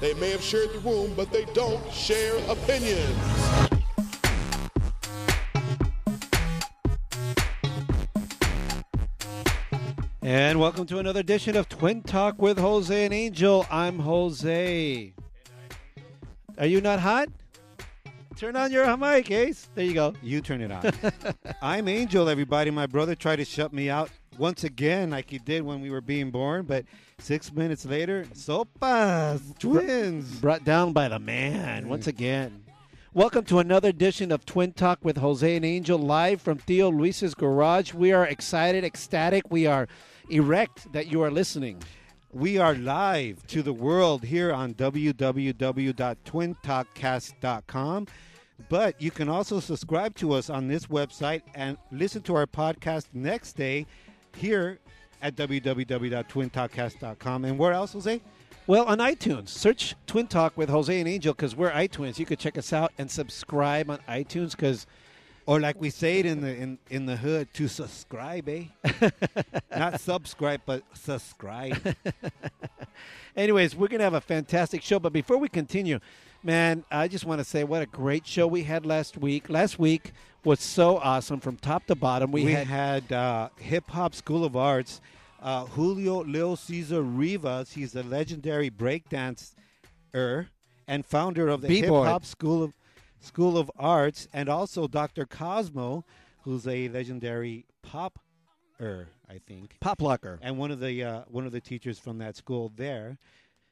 They may have shared the room, but they don't share opinions. And welcome to another edition of Twin Talk with Jose and Angel. I'm Jose. Are you not hot? Turn on your mic, Ace. There you go. You turn it on. I'm Angel, everybody. My brother tried to shut me out once again, like he did when we were being born, but six minutes later, sopas, twins. Brought down by the man once again. Welcome to another edition of Twin Talk with Jose and Angel, live from Theo Luis's garage. We are excited, ecstatic. We are erect that you are listening. We are live to the world here on www.twintalkcast.com. But you can also subscribe to us on this website and listen to our podcast next day here at www.twintalkcast.com. And where else, Jose? Well, on iTunes, search Twin Talk with Jose and Angel because we're iTunes. You could check us out and subscribe on iTunes because Or like we say it in the in, in the hood, to subscribe, eh? Not subscribe, but subscribe. Anyways, we're going to have a fantastic show. But before we continue, man, I just want to say what a great show we had last week. Last week was so awesome from top to bottom. We, we had, had uh, Hip Hop School of Arts, uh, Julio Leo Cesar Rivas. He's a legendary breakdancer and founder of the Hip Hop School of School of Arts, and also Dr. Cosmo, who's a legendary pop er, I think, Pop Locker. and one of the uh, one of the teachers from that school there.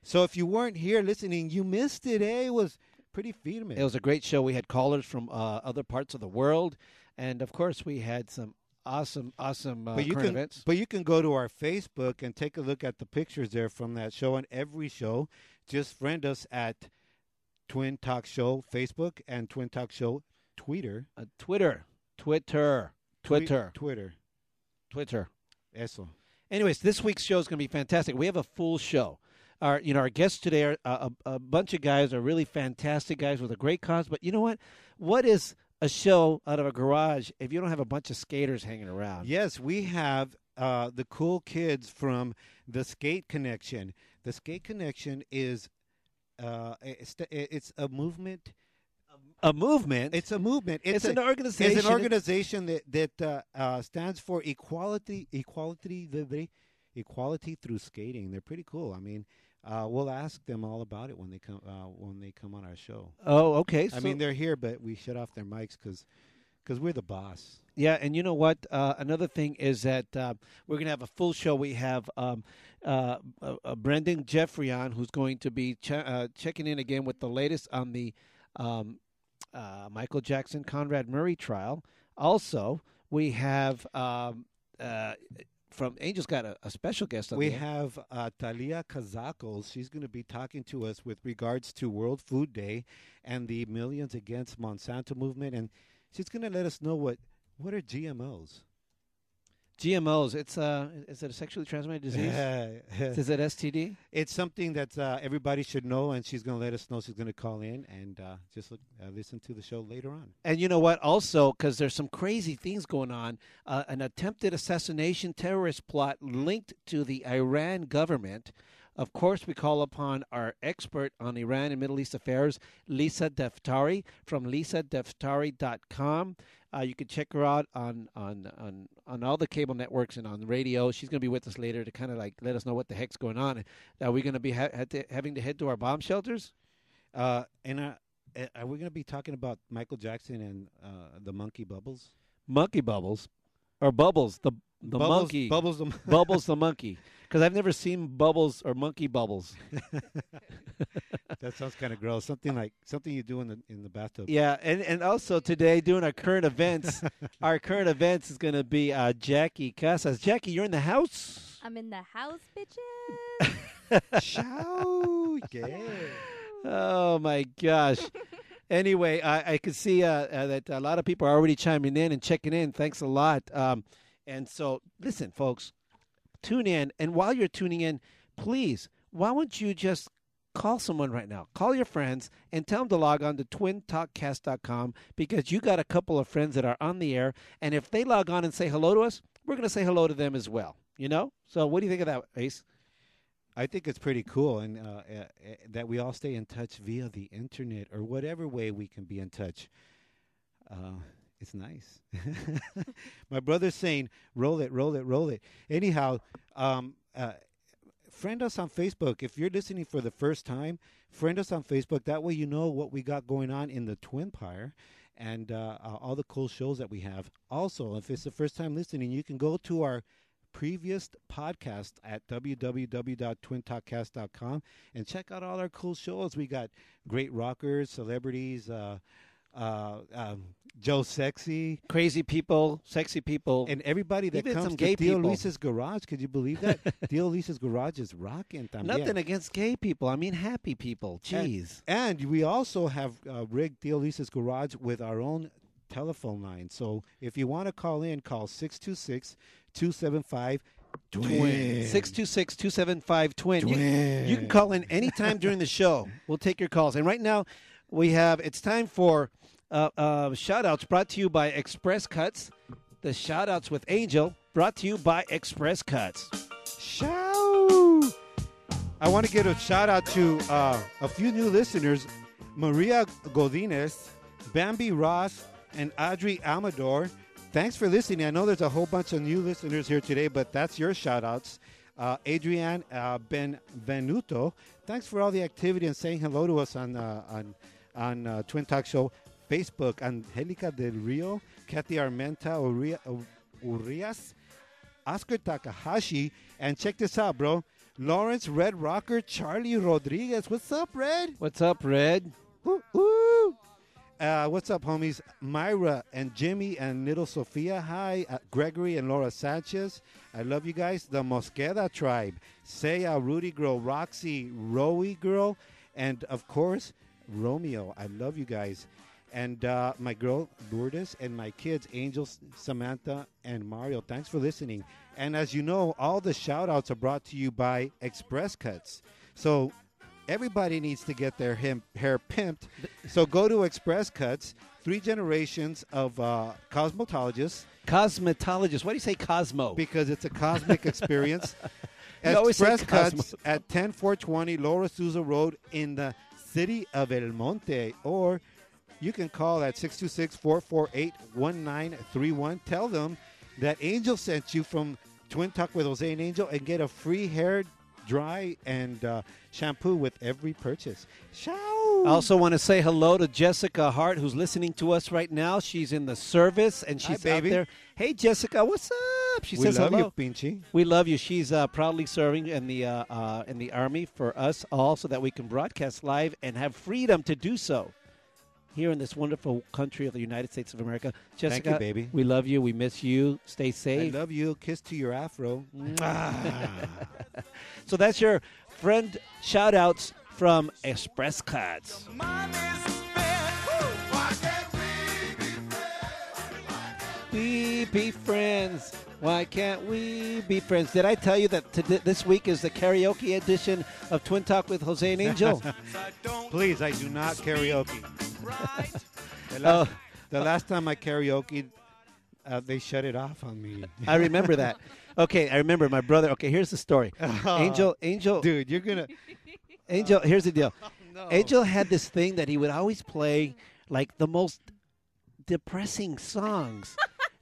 So if you weren't here listening, you missed it. Eh? It was pretty firme. It was a great show. We had callers from uh, other parts of the world. And of course, we had some awesome, awesome uh, but you current can, events. But you can go to our Facebook and take a look at the pictures there from that show. And every show, just friend us at Twin Talk Show Facebook and Twin Talk Show Twitter. Uh, Twitter. Twitter. Twitter. Twitter. Twitter. Eso. Anyways, this week's show is going to be fantastic. We have a full show. Our, you know, our guests today are uh, a, a bunch of guys are really fantastic guys with a great cause. But you know what? What is a show out of a garage if you don't have a bunch of skaters hanging around? Yes, we have uh, the cool kids from the Skate Connection. The Skate Connection is uh, it's, it's a movement. A movement. It's a movement. It's a- an organization. It's an organization that that uh, uh, stands for equality, equality, equality through skating. They're pretty cool. I mean, uh, we'll ask them all about it when they come uh, when they come on our show. oh, okay. I so- mean, they're here, but we shut off their mics because because we're the boss. Yeah, and you know what? Uh, another thing is that uh, we're going to have a full show. We have um, uh, uh, uh, Brendan Jeffrey on, who's going to be che- uh, checking in again with the latest on the um, uh, Michael Jackson Conrad Murray trial. Also, we have um, uh, from Angel's got a, a special guest on We have uh, Talia Kazakos. She's going to be talking to us with regards to World Food Day and the Millions Against Monsanto movement, and she's going to let us know what what are GMOs. GMOs. It's uh, is it a sexually transmitted disease? is it STD? it's something that uh, everybody should know, and she's going to let us know. She's going to call in and uh, just look, uh, listen to the show later on. And you know what? Also, because there's some crazy things going on, uh, an attempted assassination terrorist plot linked to the Iran government. Of course, we call upon our expert on Iran and Middle East affairs, Lisa Daftari from lisadaftari.com. Uh, you can check her out on, on, on, on all the cable networks and on the radio. She's going to be with us later to kind of like let us know what the heck's going on. Are we going to be ha- to, having to head to our bomb shelters? Uh, and uh, uh, are we going to be talking about Michael Jackson and uh, the monkey Bubbles? Monkey bubbles, or bubbles? The the Bubbles, monkey Bubbles, the Bubbles the monkey. Because I've never seen Bubbles or Monkey Bubbles. that sounds kind of gross. Something like something you do in the in the bathtub. Yeah, and, and also today doing our current events, our current events is going to be uh, Jackie Casas. Jackie, you're in the house. I'm in the house, bitches. Ciao. Yeah. Oh my gosh. anyway, I, I could see uh, uh, that a lot of people are already chiming in and checking in. Thanks a lot. Um, and so, listen, folks, tune in. And while you're tuning in, please, why don't you just call someone right now? Call your friends and tell them to log on to twintalkcast.com because you got a couple of friends that are on the air. And if they log on and say hello to us, we're going to say hello to them as well. You know? So, what do you think of that, Ace? I think it's pretty cool, and uh, uh, uh, that we all stay in touch via the internet or whatever way we can be in touch. Uh, it's nice. My brother's saying, "Roll it, roll it, roll it." Anyhow, um, uh, friend us on Facebook. If you're listening for the first time, friend us on Facebook. That way, you know what we got going on in the Twin Pyre and uh, all the cool shows that we have. Also, if it's the first time listening, you can go to our previous podcast at www.twintalkcast.com and check out all our cool shows. We got great rockers, celebrities, uh, uh, um, Joe Sexy, crazy people, sexy people, and everybody that Even comes some to gay Theo people. Luis's garage. Could you believe that? Theo Luis's garage is rocking. También. Nothing against gay people. I mean, happy people. Jeez. And we also have uh, rigged Theo Luis's garage with our own telephone line. So if you want to call in, call 626 275 Twin. 626 275 Twin. You, Twin. you can call in anytime during the show. We'll take your calls. And right now, we have, it's time for uh, uh, shout outs brought to you by Express Cuts. The shout outs with Angel brought to you by Express Cuts. Shout! I want to give a shout out to uh, a few new listeners Maria Godinez, Bambi Ross, and Audrey Amador. Thanks for listening. I know there's a whole bunch of new listeners here today, but that's your shout outs. Uh, Adrienne uh, Benvenuto, thanks for all the activity and saying hello to us on uh, on on uh, Twin Talk Show Facebook. Angelica Del Rio, Kathy Armenta Uria- Urias, Oscar Takahashi, and check this out, bro. Lawrence Red Rocker, Charlie Rodriguez. What's up, Red? What's up, Red? Woo, woo. Uh, what's up, homies? Myra and Jimmy and little Sophia. Hi, uh, Gregory and Laura Sanchez. I love you guys. The Mosqueda tribe. Saya, Rudy Girl, Roxy, Rowie Girl, and of course, Romeo. I love you guys. And uh, my girl, Lourdes, and my kids, Angel, Samantha, and Mario. Thanks for listening. And as you know, all the shout outs are brought to you by Express Cuts. So everybody needs to get their him, hair pimped. So go to Express Cuts, three generations of uh, cosmetologists, Cosmetologist. Why do you say Cosmo? because it's a cosmic experience. You always say Express Cuts Cosmo. at 10420 Lower Azusa Road in the city of El Monte. Or you can call at 626 448 1931. Tell them that Angel sent you from Twin Talk with Jose and Angel and get a free hair dry and uh, shampoo with every purchase. Ciao. I also want to say hello to Jessica Hart, who's listening to us right now. She's in the service and Hi, she's baby. out there. Hey, Jessica, what's up? She we says love hello. you, Pinchy. We love you. She's uh, proudly serving in the uh, uh, in the army for us all, so that we can broadcast live and have freedom to do so here in this wonderful country of the United States of America. Jessica, you, baby. We love you. We miss you. Stay I safe. love you. Kiss to your afro. so that's your friend shout outs from Express Cuts. We be friends. Why can't we be friends? Did I tell you that today, this week is the karaoke edition of Twin Talk with Jose and Angel? Please, I do not karaoke. The Oh. last, the last time I karaoke, uh, they shut it off on me. I remember that. Okay, I remember my brother. Okay, here's the story. Angel, Angel, Dude, you're gonna. Angel. Here's the deal. no. Angel had this thing that he would always play, like the most depressing songs.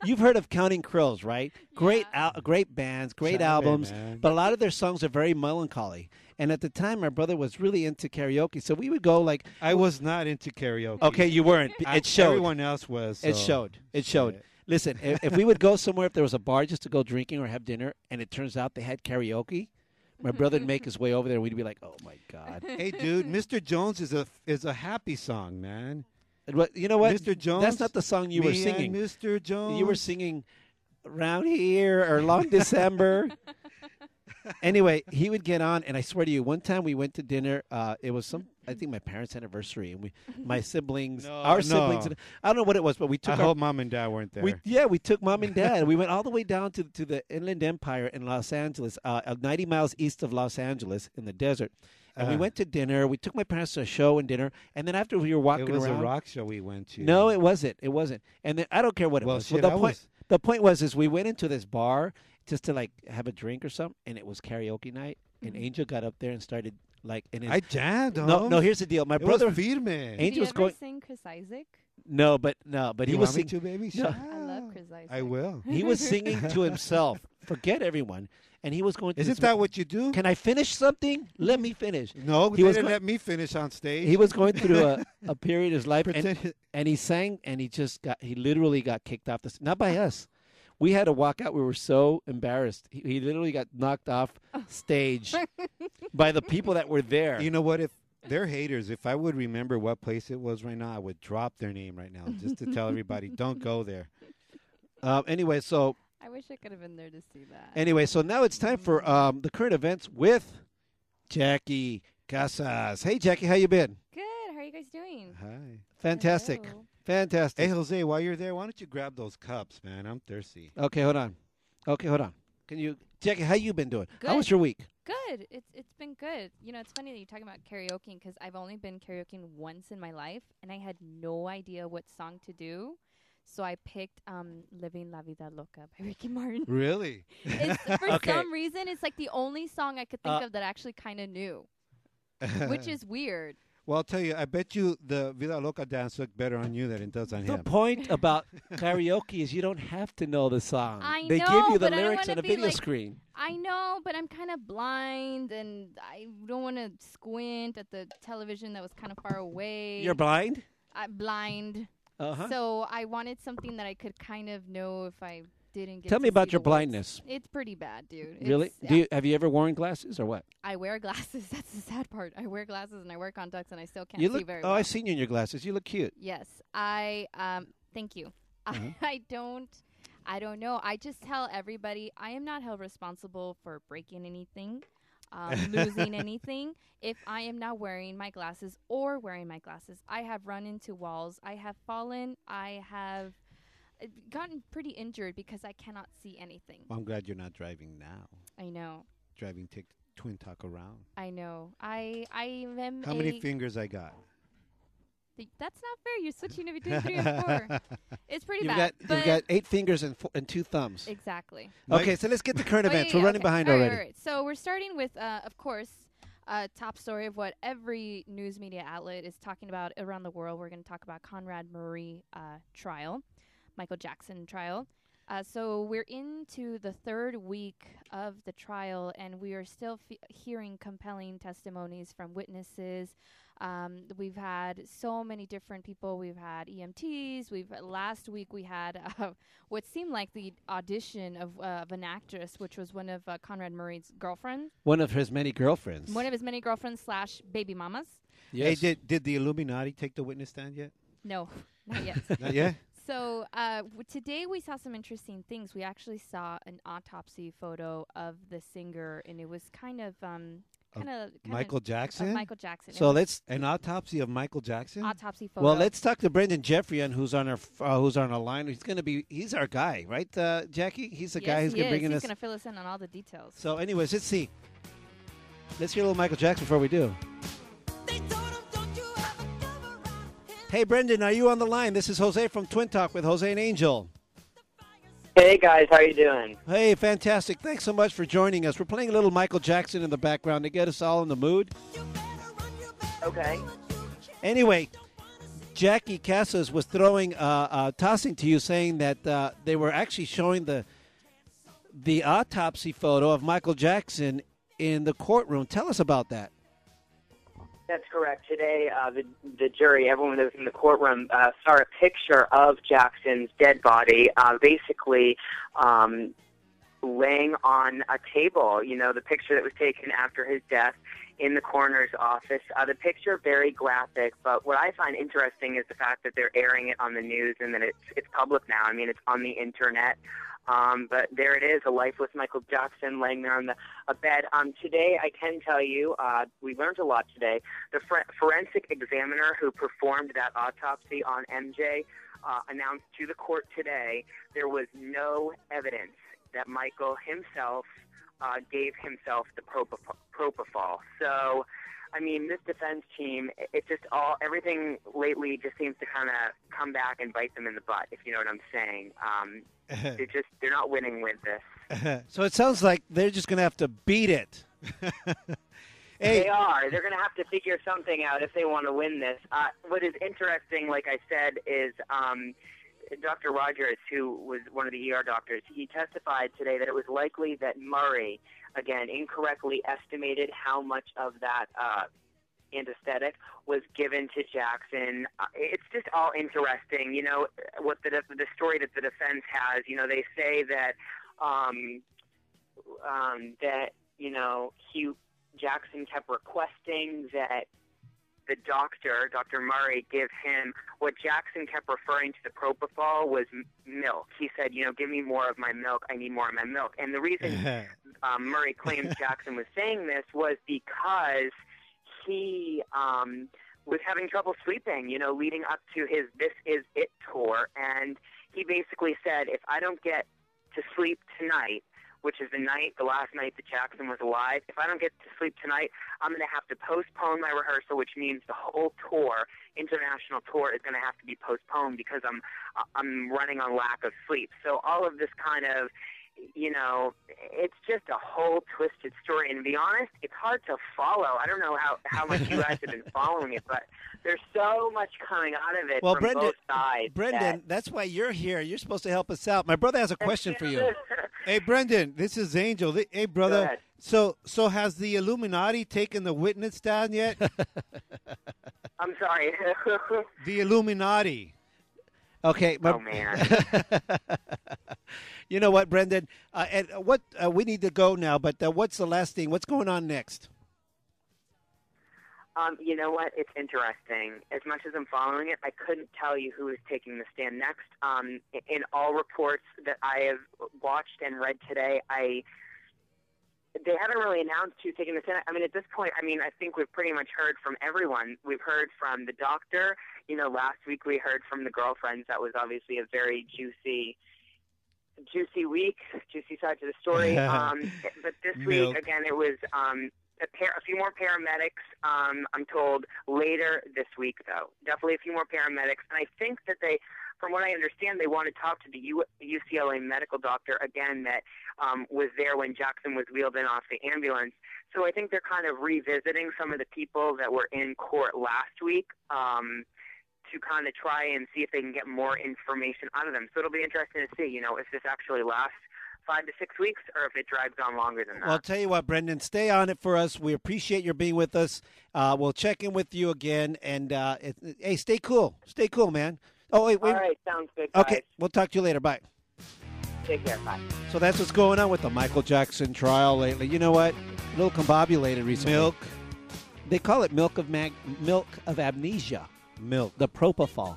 You've heard of Counting Crows, right? Great, al- great bands, great Chave, albums, man. but a lot of their songs are very melancholy. And at the time, my brother was really into karaoke, so we would go like, I was not into karaoke. okay, you weren't. It showed. Everyone else was. It showed. It showed. Shit. Listen, if, if we would go somewhere, if there was a bar just to go drinking or have dinner, and it turns out they had karaoke, my brother would make his way over there, and we'd be like, "Oh my god!" Hey, dude, Mr. Jones is a is a happy song, man. You know what, Mr. Jones. That's not the song you were singing. Mr. Jones. You were singing "Around Here" or "Long December." anyway, he would get on, and I swear to you, one time we went to dinner. Uh, it was some, I think, my parents' anniversary, and we, my siblings, No, our no. siblings, and- I don't know what it was, but we I took our hope mom and dad weren't there. We, yeah, we took mom and dad. we went all the way down to to the Inland Empire in Los Angeles, uh, uh, 90 miles east of Los Angeles in the desert. And we Uh-huh. went to dinner. We took my parents to a show and dinner. And then after we were walking around, it was around, a rock show we went to. no, it wasn't. It wasn't. And then I don't care what it Well, was. shit, the I point was- the point was is we went into this bar just to like have a drink or something, and it was karaoke night. And Mhm. Angel got up there and started like, and his, I jammed. no, Ho. no. Here's the deal. My it brother, was firme. Did Angel you was going. sing Chris Isaak? No, but no, but you he was singing. to, baby? No. I love. Chris Isaak. I will. He was singing to himself. Forget everyone. And he was going. To Isn't that what you do? Can I finish something? Let me finish. no, he was didn't let me finish on stage. He was going through a, a period of his life, and, and he sang, and he just got, he literally got kicked off the, s- not by us. We had to walk out. We were so embarrassed. He, he literally got knocked off stage by the people that were there. You know what? If they're haters, if I would remember what place it was right now, I would drop their name right now just to tell everybody, don't go there. um, anyway, so I wish I could have been there to see that. anyway, so now it's time for um, the current events with Jackie Casas. Hey, Jackie, how you been? Good. How are you guys doing? Hi. Fantastic, Hello. fantastic. Hey, Jose, while you're there, why don't you grab those cups, man? I'm thirsty. Okay, hold on. Okay, hold on. Can you, Jackie? How you been doing? Good. How was your week? Good. It's it's been good. You know, it's funny that you're talking about karaoke because I've only been karaokeing once in my life, and I had no idea what song to do. So I picked um, "Living La Vida Loca" by Ricky Martin. Really? It's, for Okay. some reason, it's like the only song I could think Uh, of that I actually kind of knew, which is weird. well, I'll tell you, I bet you the Vida Loca dance looked better on you than it does on The him. The point about karaoke is you don't have to know the song. I they give you the but I don't lyrics wanna on a be video like- screen. I know, but I'm kind of blind, and I don't want to squint at the television that was kind of far away. You're blind. I'm blind. Uh-huh. So I wanted something that I could kind of know if I didn't get. Tell me about see your blindness. It's pretty bad, dude. Really? Do you, have you ever worn glasses or what? I wear glasses. That's the sad part. I wear glasses and I wear contacts, and I still can't you see look. very oh, well. I've seen you in your glasses. You look cute. Yes, I um thank you. Uh-huh. I, I don't I don't know. I just tell everybody I am not held responsible for breaking anything, um, losing anything. If I am not wearing my glasses or wearing my glasses, I have run into walls. I have fallen. I have uh, gotten pretty injured because I cannot see anything. Well, I'm glad you're not driving now. I know. Driving tic- Twin Talk around. I know. I I am How many fingers I got? Th- That's not fair. You're switching between three and four. It's pretty You've bad. got but you've got eight fingers and four, and two thumbs. exactly. Mike- Okay, so let's get to current Oh, yeah, events. yeah, We're running okay. behind All right, already. all right. So we're starting with, uh, of course, a top story of what every news media outlet is talking about around the world. We're going to talk about Conrad Murray uh, trial, Michael Jackson trial. Uh, so we're into the third week of the trial, and we are still f- hearing compelling testimonies from witnesses. Um, we've had so many different people. We've had EMTs. We've last week we had uh, what seemed like the audition of, uh, of an actress, which was one of uh, Conrad Murray's girlfriends, One of his many girlfriends. one of his many girlfriends slash baby mamas. yes. Hey, did did the Illuminati take the witness stand yet? No, not yet. Not yet. So uh, w- today we saw some interesting things. We actually saw an autopsy photo of the singer, and it was kind of um, Of kind of Michael Jackson. Michael Jackson. So let's An autopsy of Michael Jackson. autopsy photo. well let's talk to Brendan Jeffrian, who's on our uh, who's on our line. He's going to be he's our guy, right, uh, Jackie? He's the yes, guy who's going to is. bring in He's gonna fill us in on all the details. So, anyways, let's see. Let's hear a little Michael Jackson before we do. Hey, Brendan, are you on the line? This is Jose from Twin Talk with Jose and Angel. Hey guys, how you doing? Hey, fantastic. Thanks so much for joining us. We're playing a little Michael Jackson in the background to get us all in the mood. Okay. Anyway, Jackie Casas was throwing, uh, uh, tossing to you, saying that uh, they were actually showing the the autopsy photo of Michael Jackson in the courtroom. Tell us about that. That's correct. Today, uh, the the jury, everyone that was in the courtroom, uh, saw a picture of Jackson's dead body. Uh, basically, um, laying on a table. You know, the picture that was taken after his death in the coroner's office. Uh, the picture very graphic, but what I find interesting is the fact that they're airing it on the news and that it's it's public now. I mean, it's on the internet. Um, but there it is, a lifeless Michael Jackson laying there on the a bed. Um, today, I can tell you, uh, we learned a lot today. The fr- forensic examiner who performed that autopsy on MJ uh, announced to the court today there was no evidence that Michael himself uh, gave himself the propofol. So, I mean, this defense team, it's just all everything lately just seems to kind of come back and bite them in the butt. If you know what I'm saying, um, they just they're not winning with this. so it sounds like they're just going to have to beat it. They are. They're going to have to figure something out if they want to win this. Uh, what is interesting, like I said, is um, Dr. Rogers, who was one of the ER doctors, he testified today that it was likely that Murray, again, incorrectly estimated how much of that uh, anesthetic was given to Jackson. Uh, it's just all interesting, you know, what the the story that the defense has. You know, they say that um, um, that you know he Jackson kept requesting that the doctor, Dr. Murray, give him what Jackson kept referring to the propofol was milk. He said, you know, give me more of my milk. I need more of my milk. And the reason um, Murray claims Jackson was saying this was because he um, was having trouble sleeping, you know, leading up to his This Is It tour. And he basically said, if I don't get to sleep tonight, which is the night, the last night that Jackson was alive. If I don't get to sleep tonight, I'm going to have to postpone my rehearsal, which means the whole tour, international tour, is going to have to be postponed because I'm I'm running on lack of sleep. So all of this kind of you know, it's just a whole twisted story. And to be honest, it's hard to follow. I don't know how, how much you guys have been following it, but there's so much coming out of it well, from Brendan, both sides. Brendan, that- that's why you're here. You're supposed to help us out. My brother has a question for you. Hey, Brendan, this is Angel. Hey, Go brother. ahead. So, so has the Illuminati taken the witness stand yet? I'm sorry. the Illuminati. Okay, my, oh man. you know what, Brendan? Uh, and what uh, we need to go now. But uh, what's the last thing? What's going on next? Um, you know what? It's interesting. As much as I'm following it, I couldn't tell you who is taking the stand next. Um, in all reports that I have watched and read today, I they haven't really announced who's taking the stand. I mean, at this point, I mean, I think we've pretty much heard from everyone. We've heard from the doctor. You know, last week we heard from the girlfriends. That was obviously a very juicy, juicy week, juicy side to the story. um, but this Milk. week, again, it was um, a, pair, a few more paramedics. Um, I'm told later this week, though. Definitely a few more paramedics, and I think that they, from what I understand, they want to talk to the U- UCLA medical doctor again that um, was there when Jackson was wheeled in off the ambulance. So I think they're kind of revisiting some of the people that were in court last week. Um, to kind of try and see if they can get more information out of them. So it'll be interesting to see, you know, if this actually lasts five to six weeks or if it drags on longer than that. Well, I'll tell you what, Brendan, stay on it for us. We appreciate your being with us. Uh, we'll check in with you again. And uh, it, hey, stay cool. Stay cool, man. Oh, wait, wait. All right, sounds good. Guys. Okay, we'll talk to you later. Bye. Take care. Bye. So that's what's going on with the Michael Jackson trial lately. You know what? A little combobulated recently. Milk. They call it milk of mag- milk of amnesia. Milk. The propofol.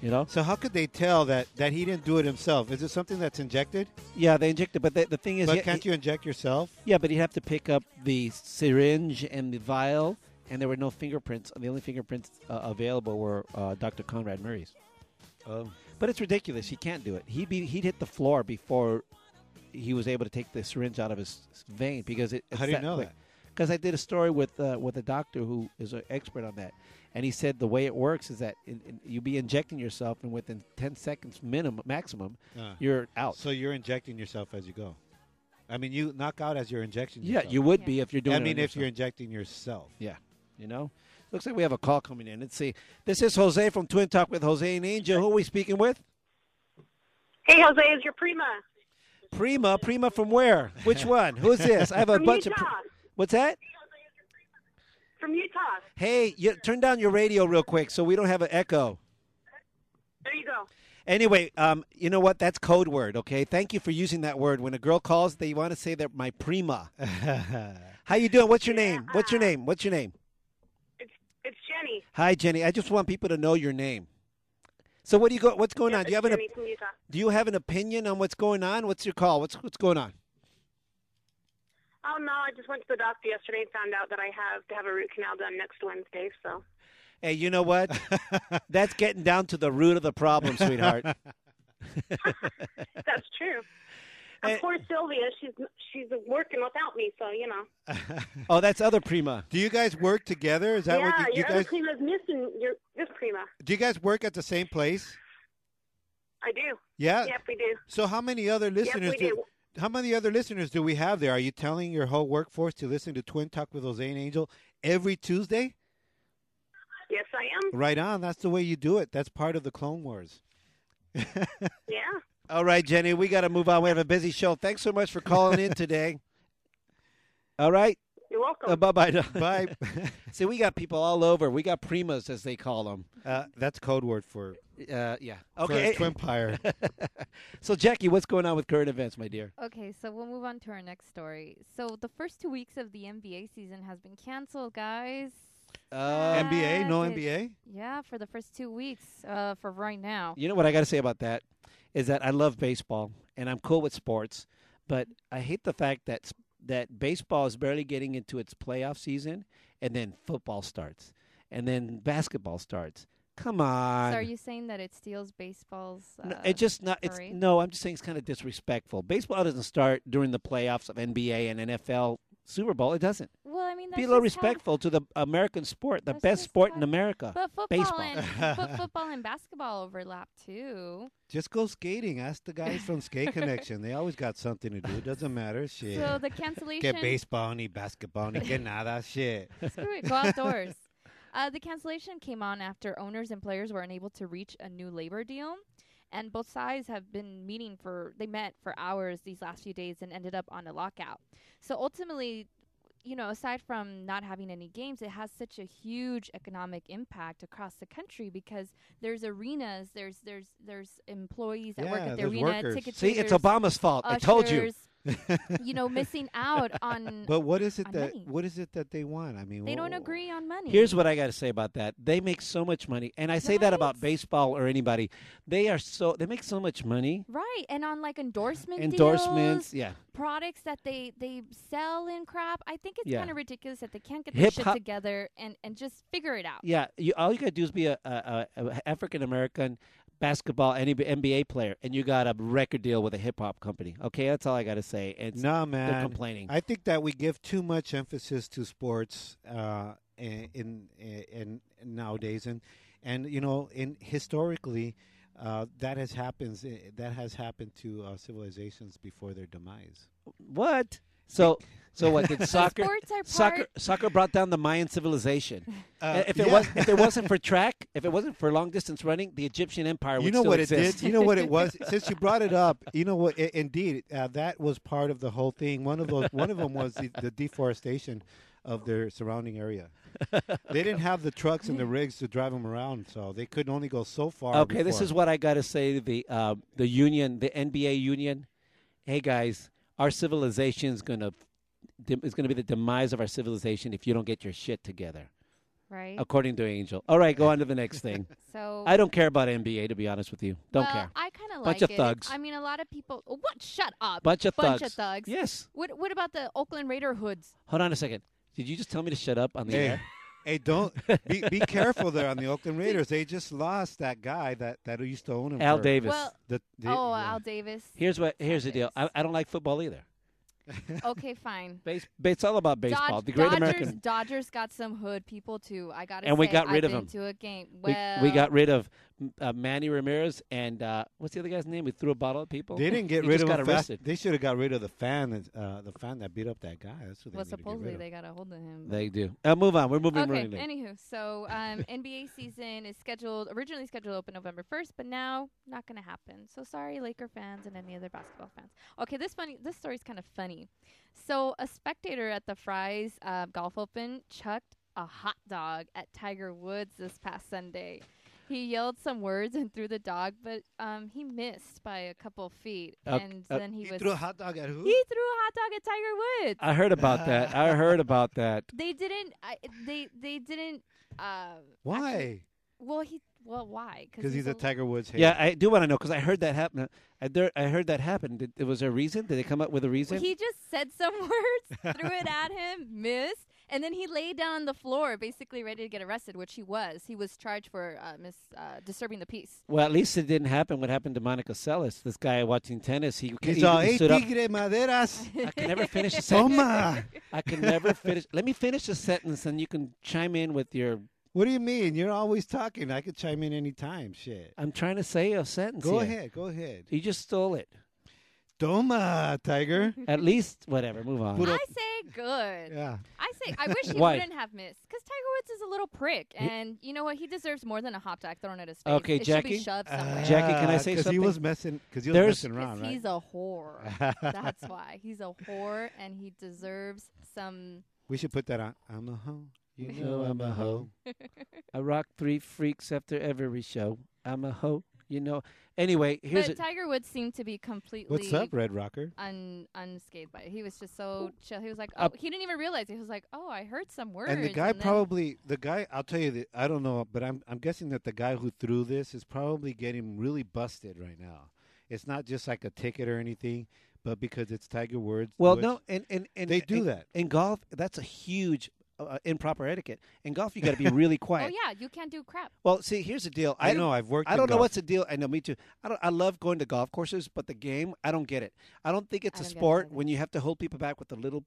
You know? So how could they tell that, that he didn't do it himself? Is it something that's injected? Yeah, they inject it, but the, the thing is, but yeah, can't you inject yourself? Yeah, but you have to pick up the syringe and the vial, and there were no fingerprints. The only fingerprints uh, available were uh, Dr. Conrad Murray's. Oh. But it's ridiculous. He can't do it. He'd be he'd hit the floor before he was able to take the syringe out of his vein because it. How do you know that? Because I did a story with uh, with a doctor who is an expert on that, and he said the way it works is that in, in, you be injecting yourself, and within ten seconds minimum maximum, Ah. you're out. So you're injecting yourself as you go. I mean, you knock out as you're injecting yeah, yourself. you would Yeah. be if you're doing. I mean, on if you're injecting yourself. Yeah, you know. Looks like we have a call coming in. Let's see. This is Jose from Twin Talk with Jose and Angel. Who are we speaking with? Hey, Jose, is your prima Prima. Prima from where? Which one? Who's this? I have a from bunch Utah? of. What's that? From Utah. Hey, you, turn down your radio real quick so we don't have an echo. There you go. Anyway, um, you know what? That's code word. Okay, thank you for using that word. When a girl calls, they want to say they're my prima. How you doing? What's your name? What's your name? What's your name? It's it's Jenny. Hi, Jenny. I just want people to know your name. So what do you go? What's going Yep, on? Do you it's have an Jenny from Utah. Do you have an opinion on what's going on? What's your call? What's what's going on? Oh no, I just went to the doctor yesterday and found out that I have to have a root canal done next Wednesday. So Hey, you know what? That's getting down to the root of the problem, sweetheart. that's true. And poor Sylvia, she's she's working without me, so you know. oh, that's other prima. Do you guys work together? Is that yeah, what you, you your other guys? prima's missing. Your this prima. Do you guys work at the same place? I do. Yeah. Yep, we do. So how many other listeners Yep, we do. How many other listeners do we have there? Are you telling your whole workforce to listen to Twin Talk with Jose and Angel every Tuesday? Yes, I am. Right on. That's the way you do it. That's part of the Clone Wars. Yeah. All right, Jenny, we got to move on. We have a busy show. Thanks so much for calling in today. All right. You're welcome. Uh, bye bye. Bye. See, we got people all over. We got primas, as they call them. uh, that's code word for Uh, yeah. for Okay. Twimpire. so, Jackie, what's going on with current events, my dear? Okay, so we'll move on to our next story. So the first two weeks of the NBA season has been canceled, guys. Uh, NBA? No Sad. NBA? Yeah, for the first two weeks, uh, for right now. You know what I got to say about that is that I love baseball and I'm cool with sports, but I hate the fact that s- that baseball is barely getting into its playoff season, and then football starts, and then basketball starts. Come on. So are you saying that it steals baseball's? Uh, No, it just not. It's parade? no. I'm just saying it's kind of disrespectful. Baseball doesn't start during the playoffs of NBA and NFL, Super Bowl. It doesn't. well, I mean, that's Be a little just how- respectful to the American sport, the best sport how- in America. But football Baseball. and but football and basketball overlap too. Just go skating. Ask the guys from Skate Connection. They always got something to do. It doesn't matter. Shit. So the cancellation. Get baseball, ni basketball, ni que nada. Shit. Screw it. Go outdoors. Uh, the cancellation came on after owners and players were unable to reach a new labor deal. And both sides have been meeting for, they met for hours these last few days and ended up on a lockout. So ultimately, you know, aside from not having any games, it has such a huge economic impact across the country because there's arenas, there's there's there's employees that work at the there's arena, workers. ticket See, it's Obama's fault. I told you. Ushers, you know, missing out on. But what is it that money. what is it that they want? I mean, they don't agree on money. Here's what I got to say about that. They make so much money, and I say that about baseball or anybody. They are so they make so much money. Right, and on like endorsement Endorsements, deals, yeah. products that they they sell in crap. I think it's Yeah. kind of ridiculous that they can't get Hip their shit together and and just figure it out. Yeah, you, all you got to do is be a, a, a, a African American basketball any NBA player, and you got a record deal with a hip hop company. Okay, that's all I got to say. It's, No, they're man. complaining. I think that we give too much emphasis to sports uh, in, in in nowadays, and and you know, in historically, uh, that has happens that has happened to uh, civilizations before their demise. what? So, so what did soccer? Sports Soccer, soccer brought down the Mayan civilization. Uh, if it yeah. was, if it wasn't for track, if it wasn't for long distance running, the Egyptian Empire would you know still what exist. it did. You know what it was. Since you brought it up, you know what? i indeed, uh, that was part of the whole thing. One of those. One of them was the, the deforestation of their surrounding area. They didn't have the trucks and the rigs to drive them around, so they could only go so far. Okay, this is what I got to say to the uh, the union, the NBA union. Hey guys, our civilization is gonna is gonna be the demise of our civilization if you don't get your shit together, right. according to Angel. All right, go on to the next thing. So I don't care about NBA to be honest with you. Don't well, care. I kind of like Bunch of it. thugs. I mean, a lot of people. oh, What? Shut up. Bunch of Bunch thugs. Bunch of thugs. Yes. What? What about the Oakland Raider hoods? Hold on a second. Did you just tell me to shut up on the Hey, air? hey, don't be be careful there on the Oakland Raiders. They just lost that guy that that used to own him. Al for Davis. Well, The, the, oh, yeah. Al Davis. Here's what. Here's the deal. I, I don't like football either. okay, fine. Base, it's all about baseball. Dodge- the Great Dodgers, American. Dodgers got some hood people too. I got to And we got rid I've of been him. To a game. We, we got rid of uh, Manny Ramirez and uh, what's the other guy's name? We threw a bottle at people. They didn't get rid of got him fast. They should have got rid of the fan. that, Uh, the fan that beat up that guy. That's what they Well, need to get supposedly rid of. they got a hold of him. They do. Uh, move on. We're moving Okay. running. Anywho, so um, NBA season is scheduled originally scheduled to open November first, but now not going to happen. So sorry, Laker fans and any other basketball fans. Okay, this funny. This story's kind of funny. So a spectator at the Fry's uh, Golf Open chucked a hot dog at Tiger Woods this past Sunday. He yelled some words and threw the dog, but um, he missed by a couple feet, Uh, and uh, then he, He was threw a hot dog at who? he threw a hot dog at Tiger Woods. I heard about that. I heard about that. they didn't. I, they they didn't. Uh, Why? actually- well, he well why? Because he's a Tiger Woods hater. Yeah, I do want to know because I heard that happen. I, there, I heard that happen. Did, was there a reason? Did they come up with a reason? He just said some words, threw it at him, missed, and then he laid down on the floor, basically ready to get arrested, which he was. He was charged for uh, mis uh, disturbing the peace. well, at least it didn't happen. What happened to Monica Seles? This guy watching tennis. He, He's he, all, he hey, stood up. tigre maderas. I can never finish a sentence. Toma. I can never finish. Let me finish a sentence, and you can chime in with your. What do you mean? You're always talking. I could chime in anytime. Shit. I'm trying to say a sentence. Go here. ahead. Go ahead. You just stole it. Toma, Tiger. At least, whatever. Move on. I say good. Yeah. I say I wish he Why? wouldn't have missed because Tiger Woods is a little prick, and you know what? He deserves more than a hot dog thrown at his face. Okay, it should Jackie? be shoved ah, somewhere. Jackie, can I say Because he something? was messing. Because he was There's- messing 'Cause around, right? he's a whore. That's why he's a whore, and he deserves some. we should put that on. I'm a hoe. You You know I'm a hoe. I rock three freaks after every show. I'm a hoe. You know. Anyway, here's but a, Tiger Woods seemed to be completely What's up, Red Rocker? un unscathed by it. He was just so chill. He was like, Uh, oh, he didn't even realize. He was like, oh, I heard some words. And the guy then- probably, the guy, I'll tell you, that, I don't know, but I'm, I'm guessing that the guy who threw this is probably getting really busted right now. It's not just like a ticket or anything, but because it's Tiger Woods. well, Woods. no, and and, and They do and- that. in golf. That's a huge uh, improper etiquette. In golf, you got to be really quiet. Oh yeah, you can't do crap. Well, see, here's the deal. I don't- know. I've worked. I don't know golf. what's the deal. I know, me too. I don't. I love going to golf courses, but the game, I don't get it. I don't think it's I a don't it sport when you have to hold people back with a little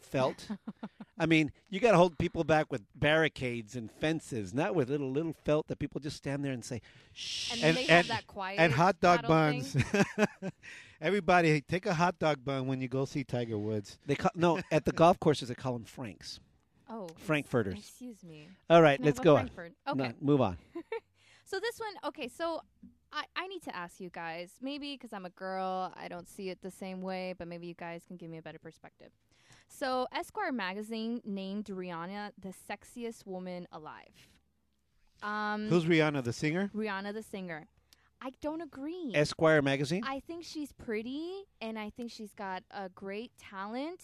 felt. I mean, you got to hold people back with barricades and fences, not with little little felt that people just stand there and say, "Shh." And, And- they and- have that quiet And hot dog buns. Everybody, take a hot dog bun when you go see Tiger Woods. They call, no at the golf courses they call them Franks, Oh, Frankfurters. excuse me. All right, let's but go on. Frankfurt. No, Okay. move on. So this one, okay, so I, I need to ask you guys, maybe because I'm a girl, I don't see it the same way, but maybe you guys can give me a better perspective. So Esquire magazine named Rihanna the sexiest woman alive. Um, Who's Rihanna, the singer? Rihanna the singer? I don't agree. Esquire magazine. I think she's pretty and I think she's got a great talent,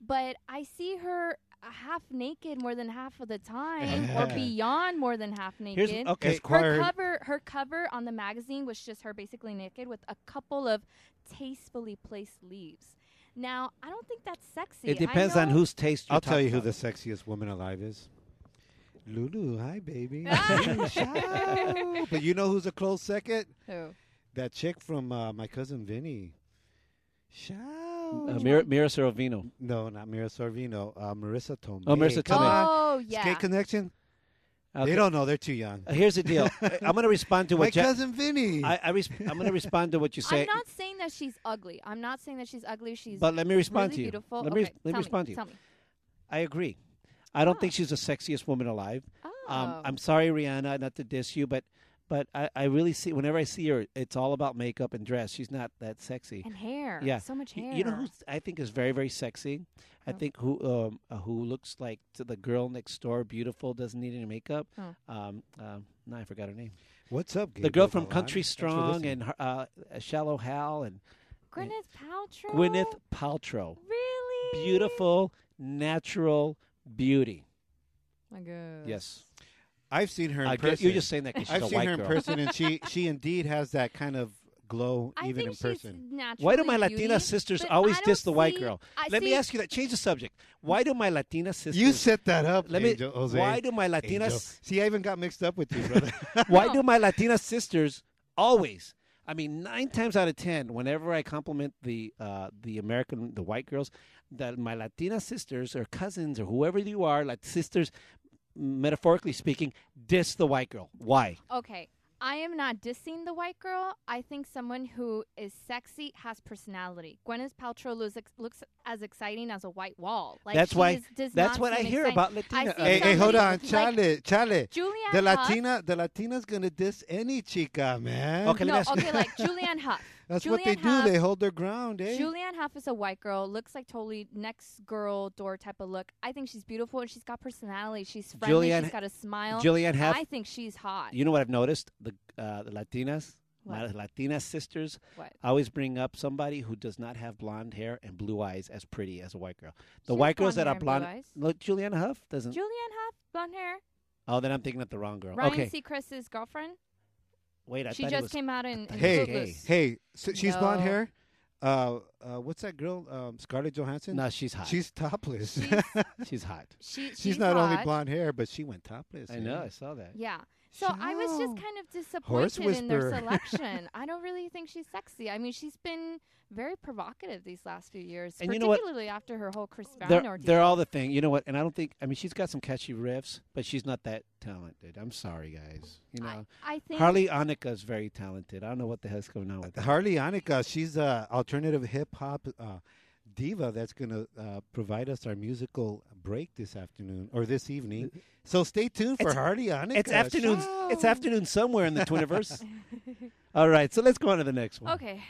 but I see her half naked more than half of the time or beyond more than half naked. Here's okay. her cover her cover on the magazine was just her basically naked with a couple of tastefully placed leaves. Now, I don't think that's sexy. It depends on whose taste. You're I'll tell you who the sexiest woman alive is. Lulu, hi baby. But you know who's a close second? Who? That chick from uh, my cousin Vinny. Ciao. About. Uh, Mira, Mira Sorvino. no, not Mira Sorvino. Uh, Marisa Tomei. Oh, Marisa Tomei. Oh, yeah. Skate Connection? Okay. They don't know. They're too young. Uh, Here's the deal. I- I'm going to respond to what my what Ja- cousin Vinny. I, I res- I'm going to respond to what you say. I'm not saying that she's ugly. I'm not saying that she's ugly. She's But let me respond really to you. beautiful. Let me okay, let me tell respond to you. Tell me. I agree. I don't Oh. think she's the sexiest woman alive. Oh. Um, I'm sorry, Rihanna, not to diss you, but but I, I really see whenever I see her, it's all about makeup and dress. She's not that sexy. and hair. Yeah. So much hair. You know who I think is very very sexy? I Who? think who um, uh, who looks like to the girl next door, beautiful, doesn't need any makeup. Who? Um, um, no, I forgot her name. What's up, the girl from Country Thanks Strong and uh, Shallow Hal and Gwyneth Paltrow. Gwyneth Paltrow. Really? Beautiful, natural beauty. My God. Yes. I've seen her in I person. guess you're just saying that 'cause she's I've a seen white her in girl. person, and she she indeed has that kind of glow I even think in person. naturally Why do my Latina beauty, sisters always diss the white girl? I Let me ask you that. Change the subject. Why do my Latina sisters? You set that up, Let me. Jose. Why do my Latina? Angel. See, I even got mixed up with you, brother. Why No. do my Latina sisters always? I mean, nine times out of ten, whenever I compliment the uh, the American, the white girls, that my Latina sisters or cousins or whoever you are, like sisters, metaphorically speaking, diss the white girl. Why? Okay. I am not dissing the white girl. I think someone who is sexy has personality. Gwyneth Paltrow looks, ex- looks as exciting as a white wall. Like that's why. is- That's what I seem hear exciting. about Latina. Uh, hey, hey, hold on, somebody like Chale, Chale. Julianne The Hough. Latina, the Latina's gonna diss any chica, man. Okay, let me No, ask okay, like Julianne Hough. That's what they do. They hold their ground, eh? Julianne Hough is a white girl, looks like totally next girl door type of look. I think she's beautiful and she's got personality. She's friendly. Julianne- she's got a smile. Julianne Hough. I think she's hot. You know what I've noticed? The uh, the Latinas, my Latina sisters, What? always bring up somebody who does not have blonde hair and blue eyes as pretty as a white girl. The She white girls that are blonde. Look, Julianne Hough doesn't. Julianne Hough, blonde hair. oh, then I'm thinking of the wrong girl. Ryan okay, Seacrest's girlfriend. Wait, I she thought it just was. came out in, in hey, Footloose. hey, so she's blonde hair. Uh, uh, what's that girl? Um, Scarlett Johansson. No, she's hot. she's topless. She's, she's hot. she, she's, she's not only hot. blonde hair, but she went topless. I eh? know. I saw that. Yeah. So I was just kind of disappointed in their selection. I don't really think she's sexy. I mean, she's been very provocative these last few years, And you know what? particularly after her whole Chris Brown They're, ordeal. they're all the thing. You know what? And I don't think. I mean, she's got some catchy riffs, but she's not that talented. I'm sorry, guys. You know, I, I think Harley Annika is very talented. I don't know what the hell's going on with that. Harley Annika, she's a alternative hip hop uh, diva that's going to uh, provide us our musical break this afternoon or this evening. So stay tuned for It's- on it. It's afternoon. It's afternoon somewhere in the Twiniverse. All right, so let's go on to the next one. Okay.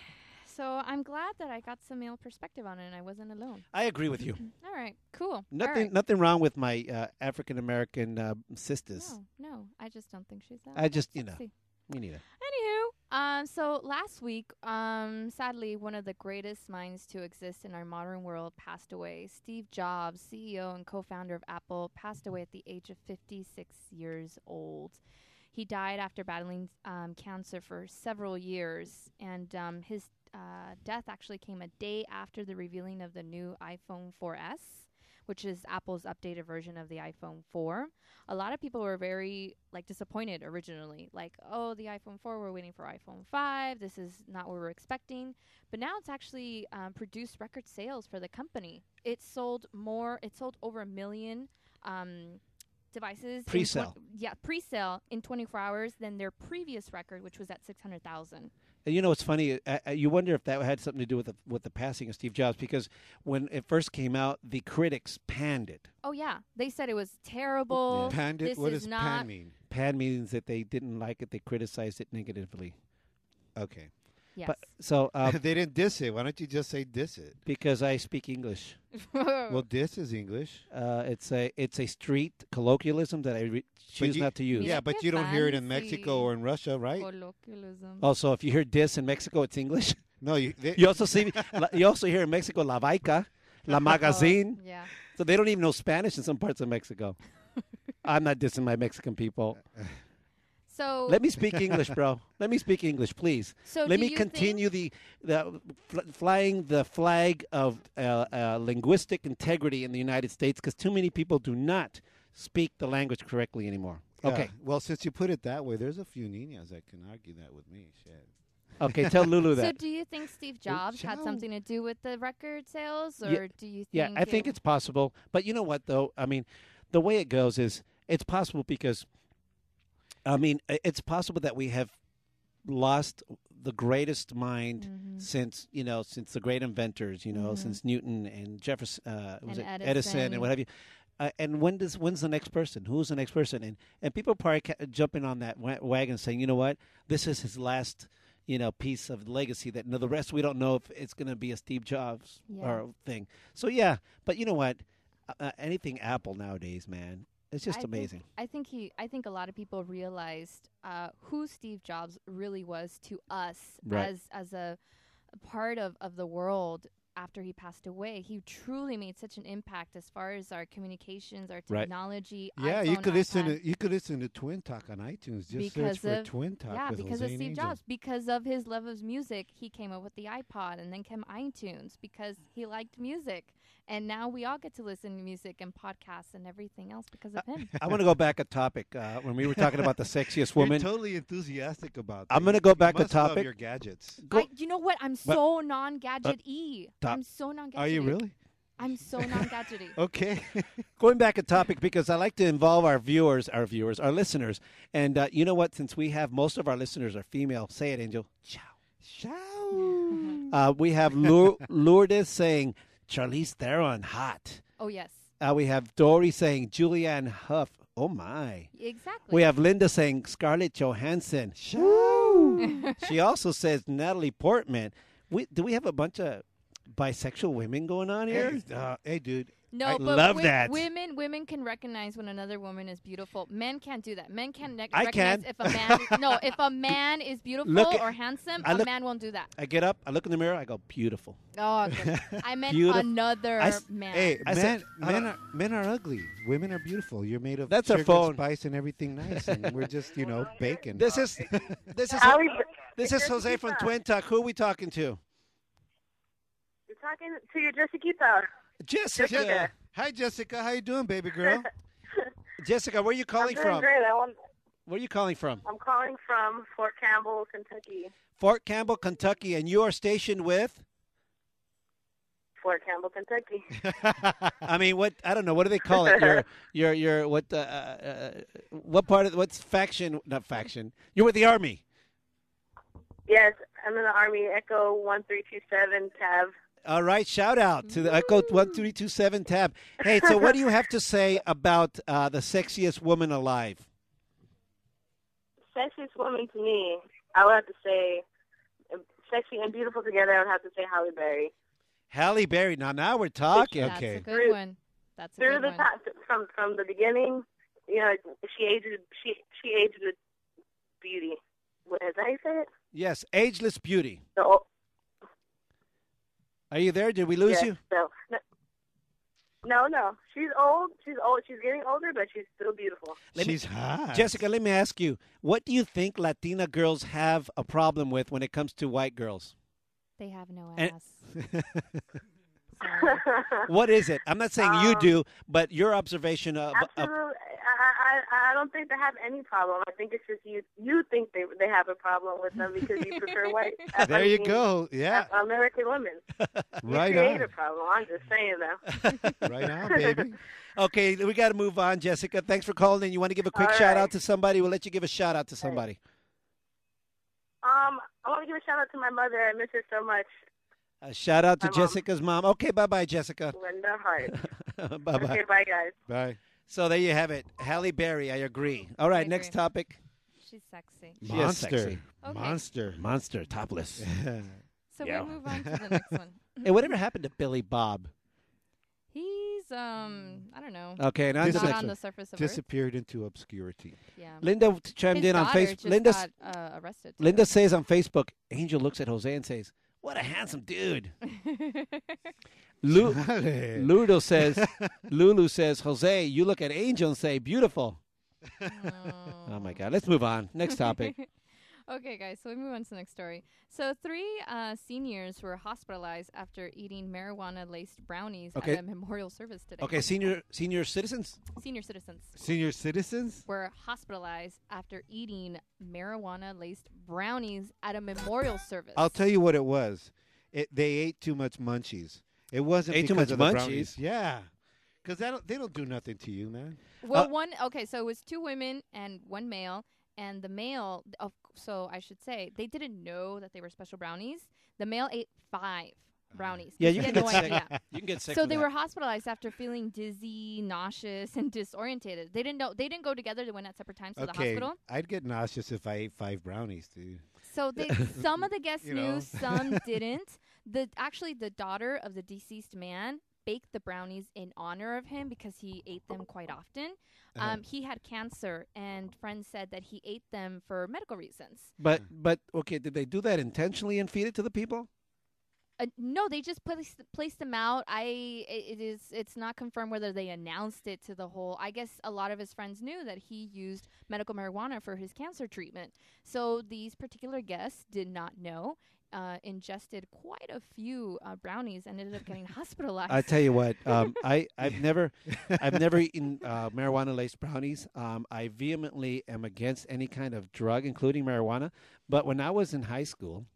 So I'm glad that I got some male perspective on it and I wasn't alone. I agree with you. All right, cool. Nothing, right. nothing wrong with my uh, African American uh, sisters. No, no, I just don't think she's that. I just, you know, me neither. Anywho, um, so last week, um, sadly, one of the greatest minds to exist in our modern world passed away. Steve Jobs, CEO and co-founder of Apple, passed away at the age of 56 years old. He died after battling um, cancer for several years, and um, his uh, death actually came a day after the revealing of the new iPhone 4S, which is Apple's updated version of the iPhone 4 a lot of people were very like disappointed originally like oh the iphone 4 we're waiting for iphone 5 this is not what we're expecting. But now it's actually um, produced record sales for the company. It sold more it sold over a million um, devices Pre-sale. yeah pre-sale in 24 hours than their previous record which was at 600000 And you know, it's funny. Uh, uh, you wonder if that had something to do with the, with the passing of Steve Jobs, because when it first came out, the critics panned it. oh yeah they said it was terrible Panned it? this What is does not pan mean? Pan means that they didn't like it; they criticized it negatively. Okay. Yes But so, uh, they didn't diss it. Why don't you just say diss it? because I speak English, Well, diss is English. uh, it's a it's a street colloquialism that I re- choose you- not to use. Yeah, Yeah, but you don't hear it in. Mexico or in Russia, right? colloquialism Also, if you hear "dis" in Mexico, it's English. No, you. They, You also see, you also hear in Mexico "la vaica," "la magazine." Oh, yeah So they don't even know Spanish in some parts of Mexico. I'm not dissing my Mexican people. So Let me speak English, bro. Let me speak English, please. so Let me continue think- the the fl- flying the flag of uh, uh, linguistic integrity in the United States because too many people do not speak the language correctly anymore. Yeah. Okay, Well, since you put it that way, there's a few niñas that can argue that with me. Shit. okay. Tell Lulu that. So do you think Steve Jobs had something to do with the record sales, or Yeah, do you think? Yeah, I think it's possible. But you know what, though? I mean, the way it goes is it's possible because, I mean, it's possible that we have lost the greatest mind Mhm. since you know since the great inventors, you know, Mhm. since Newton and Jefferson, uh, was And it Edison. Edison. and what have you. Uh, and when does when's the next person? Who's the next person? And and people probably ca- jumping on that wa- wagon, saying, you know what, this is his last, you know, piece of legacy. That no, the rest we don't know if it's going to be a Steve Jobs or thing. So yeah, but you know what, uh, uh, anything Apple nowadays, man, it's just I think- amazing. I think he. I think a lot of people realized uh, who Steve Jobs really was to us Right. as as a, a part of of the world. After he passed away, he truly made such an impact as far as our communications, our Right. technology. Yeah, you iPhone, could listen. iPad. To, you could listen to Twin Talk on iTunes. Just Because search for Twin Talk. Yeah, with because Jose of Steve Angel. Jobs, because of his love of music, he came up with the iPod, and then came iTunes because he liked music, and now we all get to listen to music and podcasts and everything else because of him. I want to go back a topic uh, when we were talking about the sexiest woman. You're totally enthusiastic about. I'm gonna go back a must love topic. Your gadgets. Go- I, you know what? I'm But- so non-gadget y. I'm so non-gadget. Are you really? I'm so non-gadgety. Okay. going back a topic because I like to involve our viewers, our viewers, our listeners. And uh, you know what? Since we have most of our listeners are female, say it, Angel. Ciao. Ciao. Uh, we have Lour- Lourdes saying Charlize Theron hot. oh yes. Uh, we have Dory saying Julianne Hough Oh my. Exactly. We have Linda saying Scarlett Johansson. Shoo. she also says Natalie Portman. We do we have a bunch of bisexual women going on here? Hey, uh, hey, dude. No, I but love wi- that. Women, women can recognize when another woman is beautiful. Men can't do that. Men can ne- I recognize can. if a man. no, if a man is beautiful Look at- or handsome, I a look- man won't do that. I get up, I look in the mirror, I go beautiful. Oh, okay. I meant Beautiful. another I s- man. Hey, I men, said- men uh, are men are ugly. Women are beautiful. You're made of That's our sugar phone. and spice and everything nice, and we're just you know bacon. This is this is Allie, this is Jose from Twin Talk. Who are we talking to? You're talking to your Jessica. Jessica. Jessica. Hi, Jessica. How you doing, baby girl? Jessica, where are you I'm calling doing from? great. I want, Where are you calling from? I'm calling from Fort Campbell, Kentucky. Fort Campbell, Kentucky, and you are stationed with? Fort Campbell, Kentucky. I mean, what I don't know. What do they call it? Your, your, your. What? Uh, uh, what part of what's faction? Not faction. You're with the army. yes, I'm in the Army. Echo one three two seven tab. All right. Shout out to the Echo one three two seven tab. Hey, so what do you have to say about uh, the sexiest woman alive? Sexiest woman to me, I would have to say, um, sexy and beautiful together. I would have to say Halle Berry. Halle Berry. Now, now we're talking. That's okay. That's a good Through- one. That's a Through good the one. top, from from the beginning, you know, she aged. She she aged with beauty. What is that how you say it? Yes, ageless beauty. The old, Are you there? Did we lose yes, you? So, no, no, no. She's old. She's old. She's getting older, but she's still beautiful. Let me- She's hot. Jessica, let me ask you, what do you think Latina girls have a problem with when it comes to white girls? They have no And- ass. Sorry. What is it? I'm not saying you Um, do, but your observation of, of Absolutely. I, I I don't think they have any problem. I think it's just you you think they they have a problem with them because you prefer white. I there you go. Yeah, American women. right You create a problem. I'm just saying though. Right on, baby. Okay, we got to move on, Jessica. Thanks for calling in. You want to give a quick All shout right. out to somebody? We'll let you give a shout out to somebody. Um, I want to give a shout out to my mother. I miss her so much. A shout out to My mom. Jessica's mom. Okay, bye bye, Jessica. Linda Hart. bye bye. Okay, bye guys. Bye. So there you have it. Halle Berry, I agree. All right, I next agree. topic. She's sexy. She is Monster. sexy. Okay. Monster. Monster, topless. So Yeah. we move on to the next one. hey, whatever happened to Billy Bob? He's um, I don't know. Okay, now This not next on the surface of Earth. Disappeared into obscurity. Yeah. Linda chimed His in on daughter Facebook. just Linda, got uh, arrested. too. Linda says on Facebook, Angel looks at Jose and says, "What a handsome dude." Lu- Ludo says, Lulu says, Jose, you look at Angel and say, beautiful. Oh my God. Let's move on. Next topic. okay, guys. So we move on to the next story. So three uh, seniors were hospitalized after eating marijuana-laced brownies Okay. at a memorial service today. Okay, senior senior citizens. Senior citizens Senior citizens? were hospitalized after eating marijuana-laced brownies at a memorial service. I'll tell you what it was. It, they ate too much munchies. It wasn't Ate too because much of the munchies? brownies. Yeah. Because don't, they don't do nothing to you, man. Well, Uh, one okay, so it was two women and one male, and the male. Of so I should say they didn't know that they were special brownies. The male ate five brownies. Yeah, He you had can no get sick. idea. You can get sick. So from they that. were hospitalized after feeling dizzy, nauseous, and disorientated. They didn't know. They didn't go together. They went at separate times to the okay. hospital. I'd get nauseous if I ate five brownies, dude. So they, some of the guests You knew, know. some didn't. The actually the daughter of the deceased man baked the brownies in honor of him because he ate them quite often. Uh-huh. Um, he had cancer, and friends said that he ate them for medical reasons. But but okay, did they do that intentionally and feed it to the people? Uh, no, they just placed placed them out. I it, it is it's not confirmed whether they announced it to the whole. I guess a lot of his friends knew that he used medical marijuana for his cancer treatment. So these particular guests did not know. Uh, ingested quite a few uh, brownies and ended up getting hospitalized. I tell you what, um, I I've never I've never eaten uh, marijuana laced brownies. Um, I vehemently am against any kind of drug, including marijuana. But when I was in high school,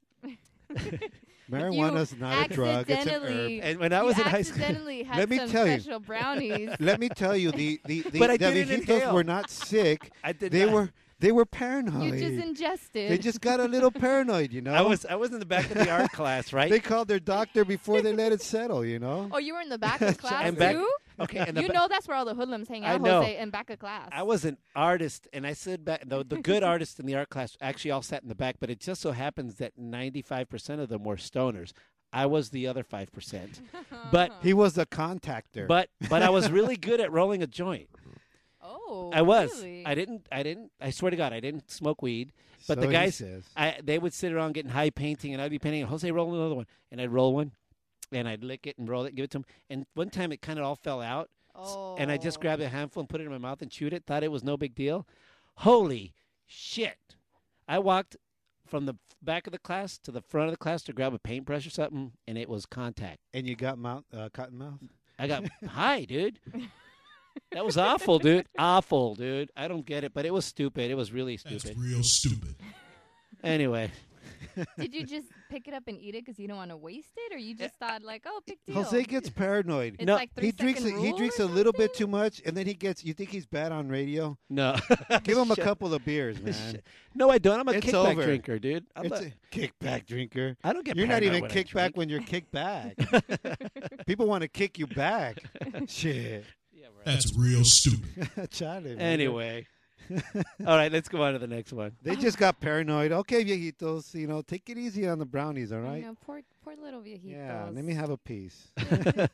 Marijuana's not a drug; it's an herb. and when I You was in high school, had Let me some tell you. special brownies. Let me tell you, the the, the, But I the didn't viejitos inhale. were not sick. I did they not. were They were paranoid. You just ingested. they just got a little paranoid, you know. I was I was in the back of the art class, right? They called their doctor before they let it settle, you know. Oh, you were in the back of class And back- too. okay, and You ba- know that's where all the hoodlums hang out, I out, know. Jose, in back of class. I was an artist, and I stood back. The, the good artists in the art class actually all sat in the back, but it just so happens that 95% of them were stoners. I was the other 5%. But He was a contactor. but but I was really good at rolling a joint. Oh, I was. really? I didn't I didn't I swear to God, I didn't smoke weed. But So the guys says. I they would sit around getting high painting and I'd be painting and Jose roll another one. And I'd roll one and I'd lick it and roll it, give it to him. And one time it kind of all fell out. Oh. and I just grabbed a handful and put it in my mouth and chewed it. Thought it was no big deal. Holy shit! I walked from the back of the class to the front of the class to grab a paintbrush or something, and it was contact. and you got mouth, uh, cotton mouth. I got high, dude. That was awful, dude. Awful, dude. I don't get it, but it was stupid. It was really That's stupid. real stupid. Anyway, Did you just pick it up and eat it because you don't want to waste it, or you just thought like, oh, big deal? Jose gets paranoid. It's No, like three he drinks. A, he drinks a little bit too much, and then he gets. You think he's bad on radio? no. Give him a couple of beers, man. No, I don't. I'm a It's kickback over. drinker, dude. I'm It's not- a kickback drinker. I don't get. You're not even when I kicked back when you're kicked back. People want to kick you back. Shit. Yeah, right. That's real stupid. Chale, man. Anyway, all right. Let's go on to the next one. They just got paranoid. Okay, viejitos, you know, take it easy on the brownies, all right? I know, poor, poor little viejitos. Yeah, let me have a piece.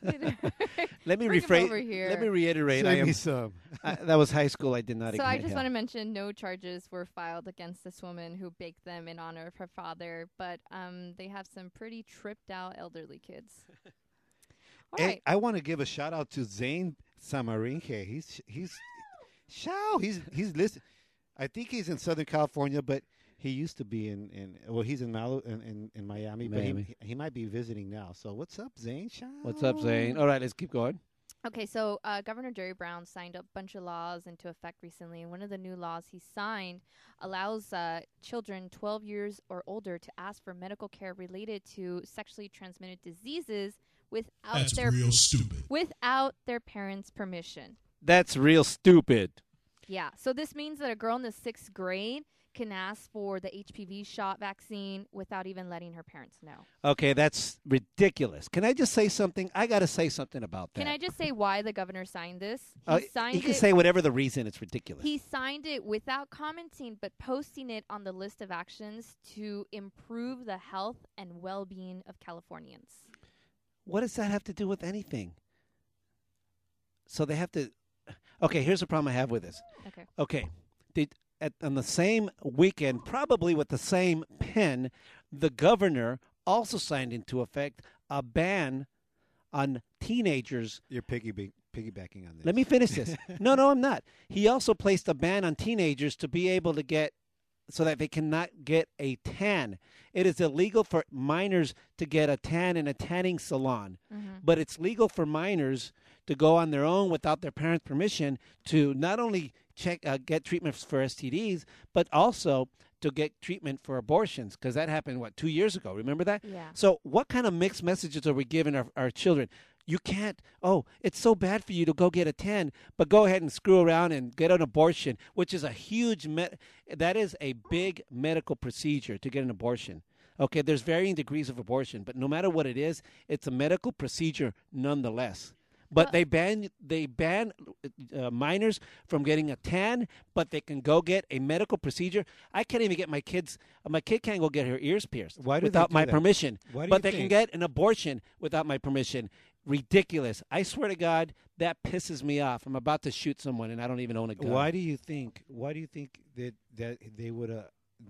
Let me Bring 'em rephrase. Let me reiterate. Send I am me some. I, that was high school. I did not. So I just hell. want to mention no charges were filed against this woman who baked them in honor of her father, but um, they have some pretty tripped out elderly kids. All Hey, right. I want to give a shout out to Zane Samarinke. He's he's show. He's he's listen. I think he's in Southern California, but he used to be in, in well, he's in Malu in, in, in Miami, but he he might be visiting now. So what's up, Zane? Shout. What's up, Zane? All right, let's keep going. Okay, so uh, Governor Jerry Brown signed a bunch of laws into effect recently, and one of the new laws he signed allows uh, children 12 years or older to ask for medical care related to sexually transmitted diseases without That's their real stupid. without their parents' permission. That's real stupid. Yeah. So this means that a girl in the sixth grade can ask for the HPV shot vaccine without even letting her parents know. Okay, that's ridiculous. Can I just say something? I got to say something about that. Can I just say why the governor signed this? He Uh, signed you can it. say whatever the reason. It's ridiculous. He signed it without commenting, but posting it on the list of actions to improve the health and well-being of Californians. What does that have to do with anything? So they have to. Okay, here's the problem I have with this. Okay. Okay, did at on the same weekend, probably with the same pen, the governor also signed into effect a ban on teenagers You're piggy piggybacking on this. Let me finish this. no, no, I'm not. He also placed a ban on teenagers to be able to get so that they cannot get a tan. It is illegal for minors to get a tan in a tanning salon, but it's legal for minors to go on their own without their parents' permission to not only check uh, get treatments for STDs, but also to get treatment for abortions because that happened what two years ago. Remember that? Yeah. So, what kind of mixed messages are we giving our, our children? You can't, oh, it's so bad for you to go get a 10, but go ahead and screw around and get an abortion, which is a huge, me- that is a big medical procedure to get an abortion. Okay, there's varying degrees of abortion, but no matter what it is, it's a medical procedure nonetheless. But Well- they ban they ban uh, minors from getting a tan, but they can go get a medical procedure. I can't even get my kids. uh, My kid can't go get her ears pierced Why do without my that? permission. Why do but you they can get an abortion without my permission. Ridiculous! I swear to God, that pisses me off. I'm about to shoot someone, and I don't even own a gun. Why do you think? Why do you think that that they would uh,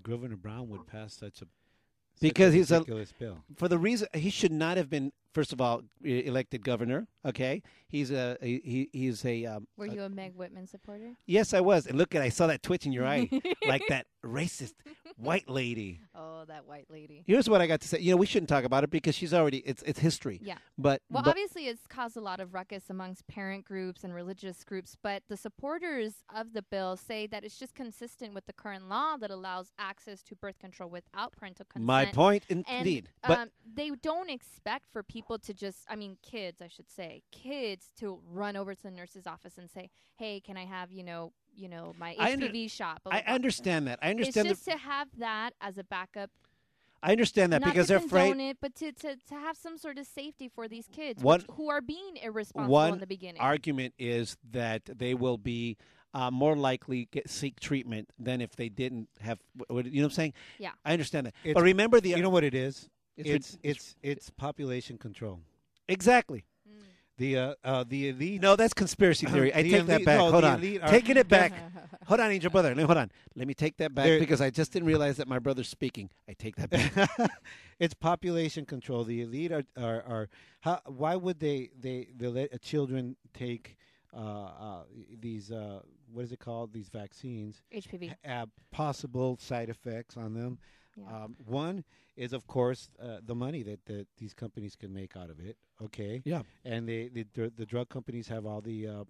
Governor Brown would pass such a such Because he's a- ridiculous bill? for the reason he should not have been first of all elected governor okay he's a he, he's a um, Were you a Meg Whitman supporter? yes i was and look at i saw that twitch in your eye like that racist white lady Oh, that white lady. here's what i got to say you know we shouldn't talk about it because she's already it's it's history Yeah. but, Well, but obviously, it's caused a lot of ruckus amongst parent groups and religious groups, but the supporters of the bill say that it's just consistent with the current law that allows access to birth control without parental consent. my point And indeed but um, they don't expect for people to just I mean kids I should say kids to run over to the nurse's office and say hey can I have you know you know my I under- HPV shot blah, I blah, blah. understand that. I understand. it's just the, to have that as a backup I understand that not because to they're afraid. it, but to, to, to have some sort of safety for these kids One- which, who are being irresponsible One in the beginning. argument is that they will be uh, more likely get seek treatment than if they didn't have. You know what I'm saying? Yeah. I understand that. It's- but remember the you know what it is? It's It's rid- it's it's, population control. exactly. The uh, uh the elite. No, that's conspiracy theory. I The take that back. no, Hold on. are- Taking it back. hold on, Angel Brother. Hold on. Let me take that back There- because I just didn't realize that my brother's speaking. I take that back. it's population control. The elite are are, are how, why would they they they let uh, children take uh, uh, these uh, what is it called these vaccines? HPV. Have possible side effects on them. Yeah. Um, one is of course uh, the money that, that these companies can make out of it. Okay. Yeah. And they, the the the drug companies have all the uh,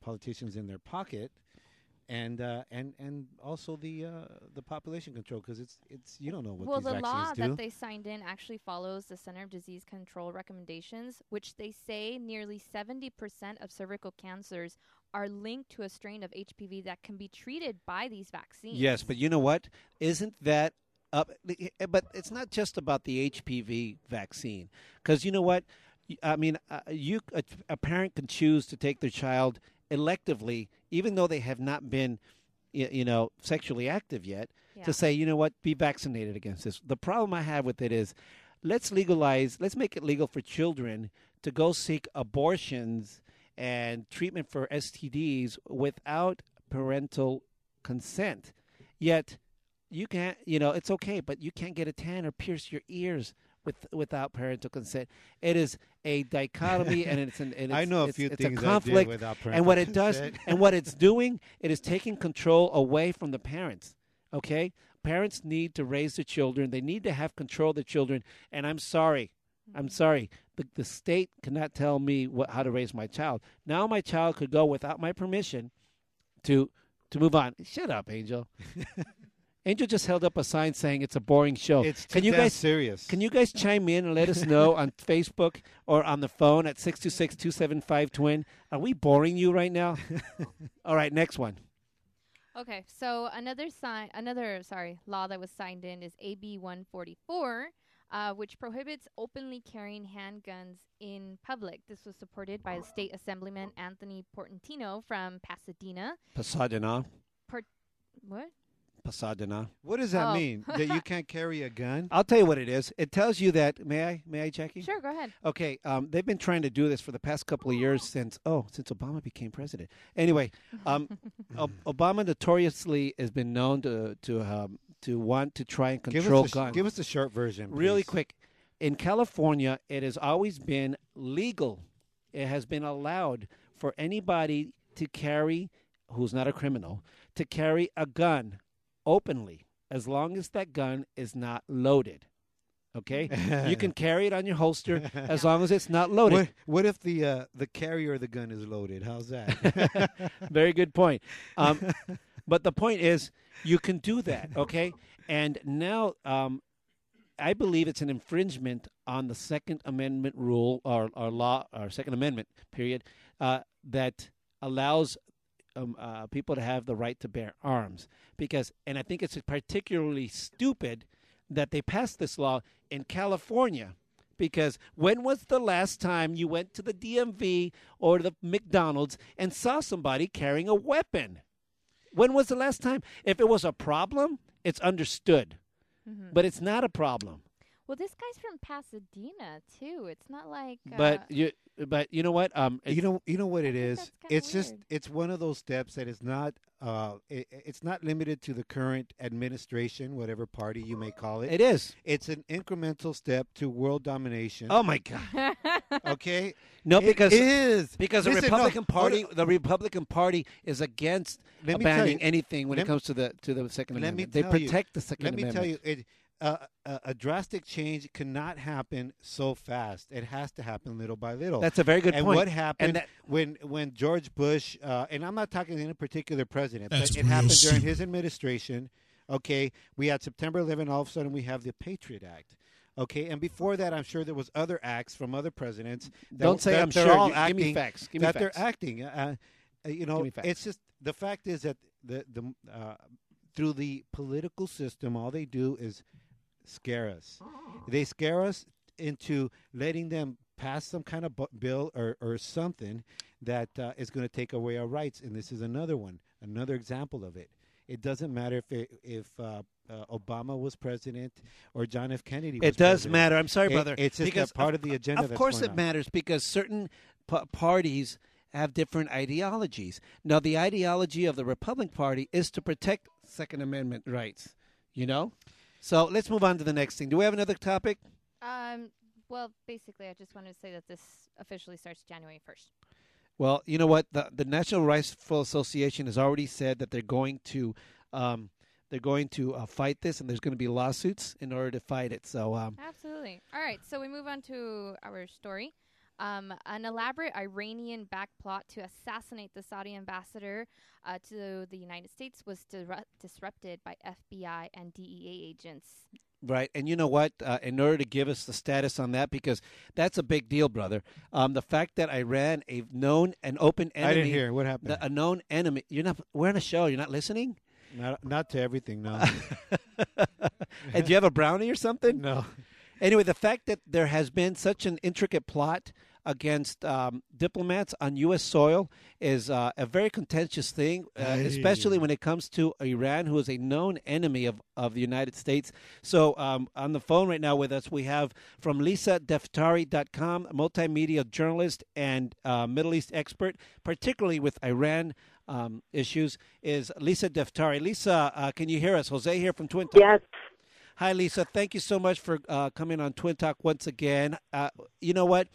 politicians in their pocket. And uh, and and also the uh, the population control because it's it's you don't know what well, these the law vaccines do. that they signed in actually follows the Center of Disease Control recommendations, which they say nearly 70% of cervical cancers are linked to a strain of HPV that can be treated by these vaccines. Yes, but you know what? Isn't that up? Eh, eh, eh, but it's not just about the HPV vaccine, because you know what? I mean, uh, you a, a parent can choose to take their child electively, even though they have not been, you know, sexually active yet, Yeah. to say, you know what, be vaccinated against this. The problem I have with it is, let's legalize, let's make it legal for children to go seek abortions and treatment for STDs without parental consent. Yet you can't, you know, it's okay, but you can't get a tan or pierce your ears with without parental consent. It is a dichotomy, and it's an. And I know a it's, few it's things a I did conflict. without and what it does, and what it's doing, it is taking control away from the parents. Okay, parents need to raise the children. They need to have control of their children. And I'm sorry, I'm mm-hmm. sorry. The, the state cannot tell me what, how to raise my child. Now my child could go without my permission to to move on. Shut up, Angel. Angel just held up a sign saying it's a boring show. It's can you guys serious? Can you guys chime in and let us know on Facebook or on the phone at 626-275 twin? Are we boring you right now? All right, next one. Okay, so another sign, another sorry, law that was signed in is AB 144, uh, which prohibits openly carrying handguns in public. This was supported by the state assemblyman Anthony Portantino from Pasadena. Pasadena. What? Pasadena. What does that Oh. mean? that you can't carry a gun? I'll tell you what it is. It tells you that. May I? May I, Jackie? Sure, go ahead. Okay, um, they've been trying to do this for the past couple of years since oh, since Obama became president. Anyway, um, Ob- Obama notoriously has been known to to um, to want to try and Give control us, the, guns. give us the short version, really please. quick. In California, it has always been legal. It has been allowed for anybody to carry, who's not a criminal, to carry a gun openly, as long as that gun is not loaded. Okay, you can carry it on your holster as long as it's not loaded. What, what if the uh, the carrier of the gun is loaded? How's that? Very good point. Um, but the point is, you can do that, okay? And now, um, I believe it's an infringement on the Second Amendment rule or, or law or Second Amendment period uh, that allows um, uh, people to have the right to bear arms. Because, and I think it's particularly stupid that they passed this law in California. Because when was the last time you went to the DMV or the McDonald's and saw somebody carrying a weapon? When was the last time? If it was a problem, it's understood. Mm-hmm. But it's not a problem. Well, this guy's from Pasadena too. It's not like. Uh, But you, but you know what? Um, you know, you know what it think is. that's It's just it's one of those steps that is not uh, it, it's not limited to the current administration, whatever party you may call it. it is. It's an incremental step to world domination. Oh my God! okay. No, It because is because the Listen, no, Republican hold Party, on. the Republican Party is against Let me tell banning you- anything when it comes to the to the Second let me Amendment. They tell you- protect the Second Let me Amendment. tell you, it, uh, a, a drastic change cannot happen so fast. It has to happen little by little. That's a very good and point. what happened And that- when when George Bush uh, and I'm not talking any particular president, That's but it real happened during his administration. Okay, we had September 11. All of a sudden, we have the Patriot Act. Okay, and before that, I'm sure there was other acts from other presidents. That, Don't say that I'm they're sure. all Gi- give me facts. Give me that facts. they're acting. Uh, uh, you know, it's just the fact is that the the uh, through the political system, all they do is scare us. They scare us into letting them pass some kind of bill or, or something that uh, is going to take away our rights. And this is another one, another example of it. It doesn't matter if it, if uh, uh, Obama was president or John F. Kennedy. Was It does president. matter. I'm sorry, It- brother. it's just a because part of the agenda Of course, it on. matters because certain p- parties have different ideologies. Now, the ideology of the Republican Party is to protect Second Amendment rights. You know, so let's move on to the next thing. Do we have another topic? Um, well, basically, I just wanted to say that this officially starts January 1st. Well, you know what? The the National Rifle Association has already said that they're going to um, they're going to uh, fight this, and there's going to be lawsuits in order to fight it. So, um, Absolutely. All right, so we move on to our story. Um, an elaborate Iranian back plot to assassinate the Saudi ambassador uh, to the United States was disru- disrupted by FBI and DEA agents. Right, and you know what? Uh, in order to give us the status on that, because that's a big deal, brother. Um, the fact that Iran, a known and open enemy, I didn't hear what happened. the- a known enemy. You're not. We're on a show. You're not listening. not, not to everything, no. and do you have a brownie or something? no. Anyway, the fact that there has been such an intricate plot against um, diplomats on U.S. soil is uh, a very contentious thing, uh, especially when it comes to Iran, who is a known enemy of, of the United States. So, um, on the phone right now with us, we have from LisaDaftari.com, a multimedia journalist and uh, Middle East expert, particularly with Iran. Um, issues is Lisa Daftari. Lisa, uh, can you hear us? Jose here from Twin Talk. Yes. Hi, Lisa. Thank you so much for uh, coming on Twin Talk once again. Uh, you know what?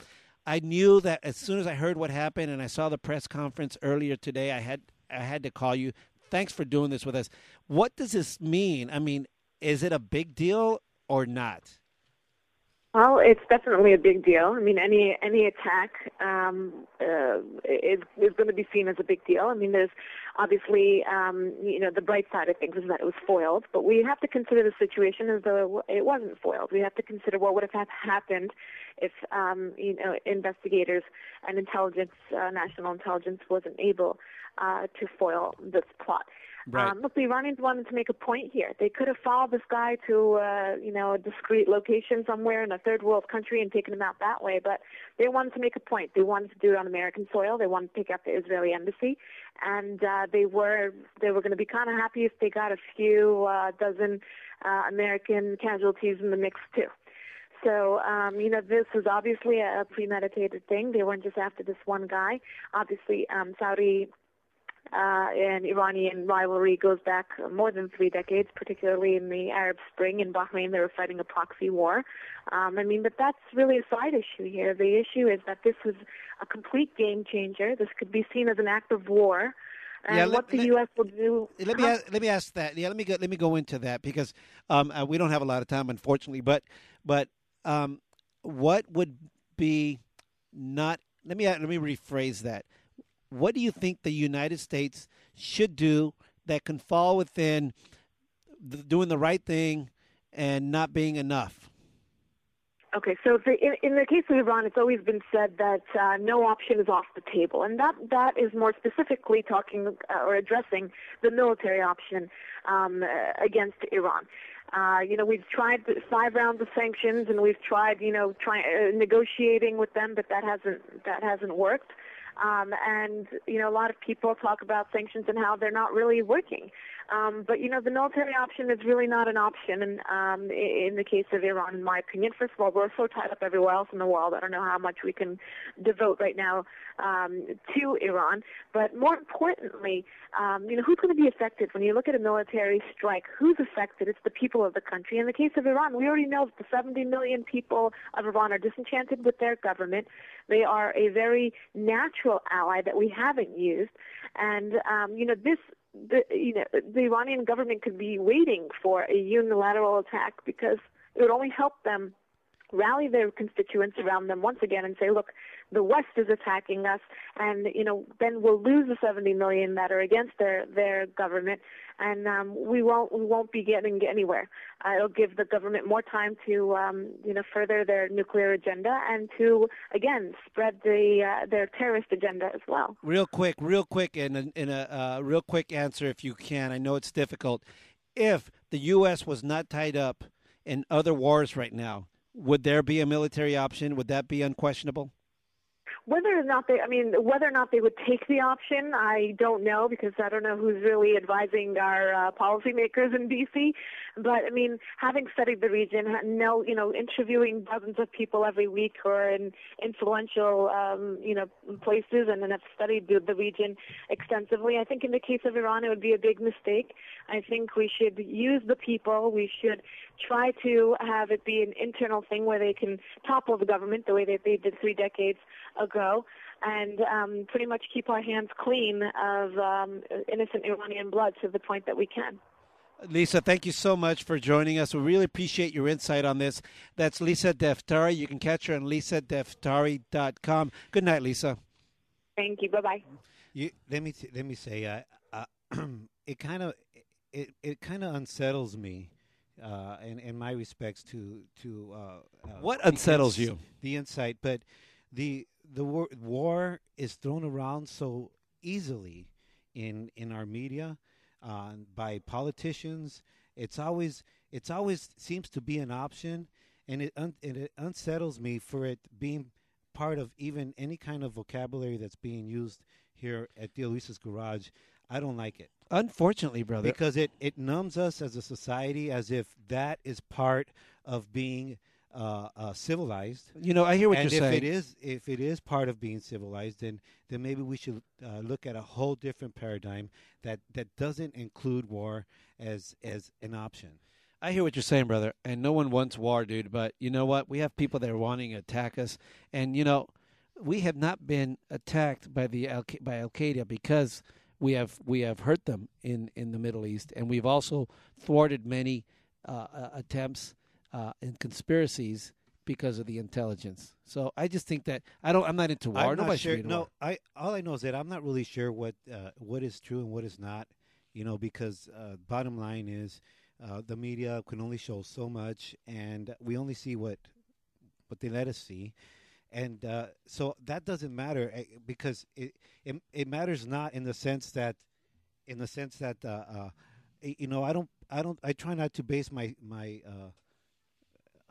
I knew that as soon as I heard what happened and I saw the press conference earlier today, I had I had to call you. Thanks for doing this with us. What does this mean? I mean, is it a big deal or not? Well, it's definitely a big deal. I mean, any any attack um, uh, is is going to be seen as a big deal. I mean, there's obviously um, you know the bright side of things is that it was foiled, but we have to consider the situation as though it, wasn't foiled. We have to consider what would have happened if um, you know investigators and intelligence, uh, national intelligence, wasn't able uh, to foil this plot. Right. Um, look, the Iranians wanted to make a point here. They could have followed this guy to, uh, you know, a discreet location somewhere in a third world country and taken him out that way. But they wanted to make a point. They wanted to do it on American soil. They wanted to pick up the Israeli embassy, and uh, they were they were going to be kind of happy if they got a few uh, dozen uh, American casualties in the mix too. So, um, you know, this was obviously a premeditated thing. They weren't just after this one guy. Obviously, um, Saudi uh, and Iranian rivalry goes back more than three decades, particularly in the Arab Spring. In Bahrain, they were fighting a proxy war. Um, I mean, but that's really a side issue here. The issue is that this was a complete game changer. This could be seen as an act of war. And Yeah, let- what the let- U.S. will do. Let me ask, let me ask that. Yeah, let me go, let me go into that because um, uh, we don't have a lot of time, unfortunately. But but um, what would be not? Let me let me rephrase that. What do you think the United States should do that can fall within the, doing the right thing and not being enough? Okay, so the, in, in the case of Iran, it's always been said that uh, no option is off the table, and that that is more specifically talking uh, or addressing the military option um, uh, against Iran. Uh, you know, we've tried five rounds of sanctions, and we've tried, you know, try, uh, negotiating with them, but that hasn't that hasn't worked. Um, and you know, a lot of people talk about sanctions and how they're not really working. Um, but you know, the military option is really not an option. And um, in the case of Iran, in my opinion, first of all, we're so tied up everywhere else in the world. I don't know how much we can devote right now um, to Iran. But more importantly, um, you know, who's going to be affected when you look at a military strike? Who's affected? It's the people of the country. In the case of Iran, we already know that the 70 million people of Iran are disenchanted with their government. They are a very natural ally that we haven't used, and um, you know this. The you know the Iranian government could be waiting for a unilateral attack because it would only help them rally their constituents around them once again and say, look, the West is attacking us, and you know, then we'll lose the 70 million that are against their their government, and um, we won't we won't be getting anywhere. Uh, it'll give the government more time to um, you know further their nuclear agenda and to again spread the uh, their terrorist agenda as well. Real quick, real quick, and in, a uh, real quick answer, if you can. I know it's difficult. If the U.S. was not tied up in other wars right now, would there be a military option? Would that be unquestionable? Whether or not they, I mean, whether or not they would take the option, I don't know because I don't know who's really advising our uh, policymakers in DC. But I mean, having studied the region, know, you know, interviewing dozens of people every week who are in influential, um, you know, places, and then have studied the, the region extensively. I think in the case of Iran, it would be a big mistake. I think we should use the people. We should try to have it be an internal thing where they can topple the government the way that they did three decades ago and um, pretty much keep our hands clean of um, innocent Iranian blood to the point that we can. Lisa, thank you so much for joining us. We really appreciate your insight on this. That's Lisa Daftari. You can catch her on lisadaftari.com. Good night, Lisa. Thank you. Bye bye. You, let me let me say, uh, uh, it kind of it, it kind of unsettles me uh, in, in my respects to to uh, uh, What unsettles you? The insight, but the the war, war is thrown around so easily in in our media uh, by politicians. It's always it's always seems to be an option, and it un, and it unsettles me for it being part of even any kind of vocabulary that's being used here at Theo Luis's Garage. I don't like it Unfortunately, brother. because it, it numbs us as a society as if that is part of being uh, uh, civilized. you know, I hear what and you're if saying. it is if it is part of being civilized, then then maybe we should uh, look at a whole different paradigm that, that doesn't include war as as an option. I hear what you're saying, brother. And no one wants war, dude. But you know what? We have people that are wanting to attack us, and you know, we have not been attacked by the Al by Al Qaeda because we have we have hurt them in in the Middle East, and we've also thwarted many uh, uh, attempts uh, and conspiracies because of the intelligence. So I just think that I don't. I'm not into war. I'm Nobody sure. No, war. I all I know is that I'm not really sure what uh, what is true and what is not. You know, because uh, bottom line is uh, the media can only show so much, and we only see what what they let us see, and uh, so that doesn't matter eh, because it, it it matters not in the sense that in the sense that uh, uh, you know I don't I don't I try not to base my my uh,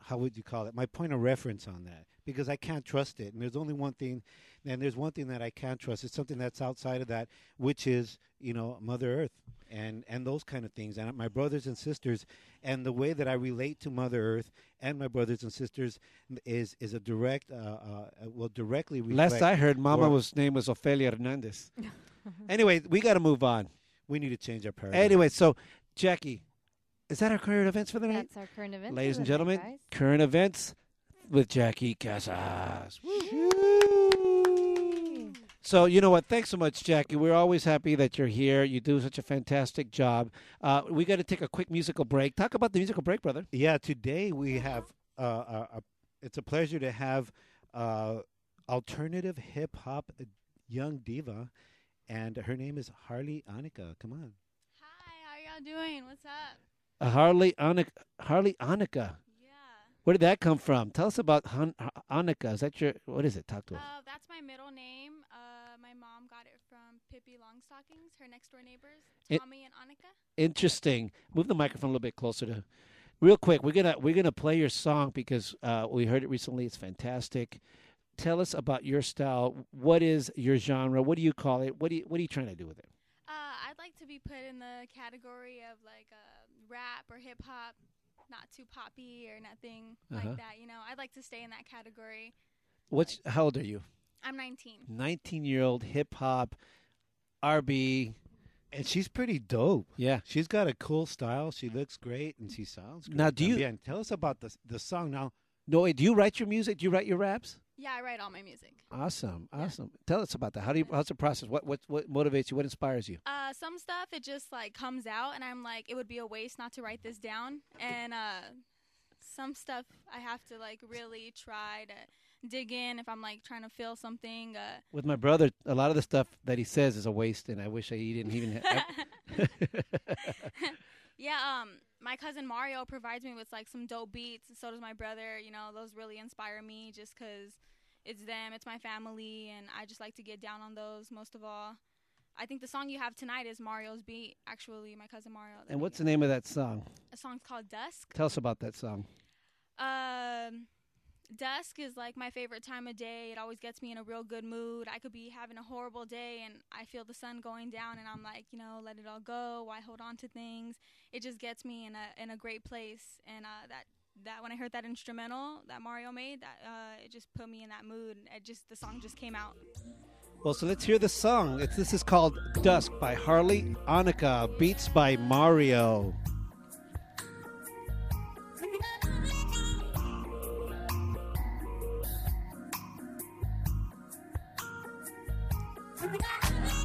how would you call it? My point of reference on that because I can't trust it and there's only one thing and there's one thing that I can't trust it's something that's outside of that which is you know Mother Earth and and those kind of things and my brothers and sisters and the way that I relate to Mother Earth and my brothers and sisters is is a direct uh, uh, will directly reflect Last I heard, Mama was name was Ofelia Hernandez. anyway, we got to move on. we need to change our paradigm Anyway, so Jackie, is that our current events for the night? That's our current event. Ladies and the night, gentlemen, current events with Jackie Casas. So you know what? Thanks so much, Jackie. We're always happy that you're here. You do such a fantastic job. Uh, we got to take a quick musical break. Talk about the musical break, brother. Yeah, today we have uh, a, a, it's a pleasure to have uh, alternative hip hop young diva, and her name is Harley Annika. Come on. Hi, how are y'all doing? What's up? Uh, Harley Annika. Harley Annika. Where did that come from? Tell us about Han- Annika. Is that your? What is it? Talk to us. Uh, that's my middle name. Uh, my mom got it from Pippi Longstockings, her next door neighbors, It- Tommy and Annika. Interesting. Move the microphone a little bit closer to. Real quick, we're gonna we're gonna play your song because uh, we heard it recently. It's fantastic. Tell us about your style. What is your genre? What do you call it? What do you what are you trying to do with it? Uh, I'd like to be put in the category of like uh, rap or hip hop, not too poppy or nothing Uh-huh. like that. You know, I'd like to stay in that category. What's how old are you? I'm 19. 19 year old hip hop, RB. And she's pretty dope. Yeah. She's got a cool style. She looks great, and she sounds great. Now, do you- También. tell us about the the song now? No, wait, do you write your music? Do you write your raps? Yeah, I write all my music. Awesome, Yeah. awesome. Tell us about that. How do you? How's the process? What what what motivates you? What inspires you? Uh, some stuff it just like comes out, and I'm like, it would be a waste not to write this down. And uh, some stuff I have to like really try to dig in if I'm like trying to feel something. Uh, With my brother, a lot of the stuff that he says is a waste, and I wish I he didn't even. Have, yeah, um, my cousin Mario provides me with like some dope beats, and so does my brother. You know, those really inspire me just 'cause it's them, it's my family, and I just like to get down on those most of all. I think the song you have tonight is Mario's beat. Actually, my cousin Mario. and what's the name of that song? A song's called Dusk. Tell us about that song. Um, dusk is like my favorite time of day. It always gets me in a real good mood. I could be having a horrible day and I feel the sun going down and I'm like, you know, let it all go. Why hold on to things? It just gets me in a in a great place. And uh, that that when I heard that instrumental that Mario made, that uh, it just put me in that mood. It just the song just came out. Well, so let's hear the song. It's, this is called Dusk by Harley Annika, beats by Mario.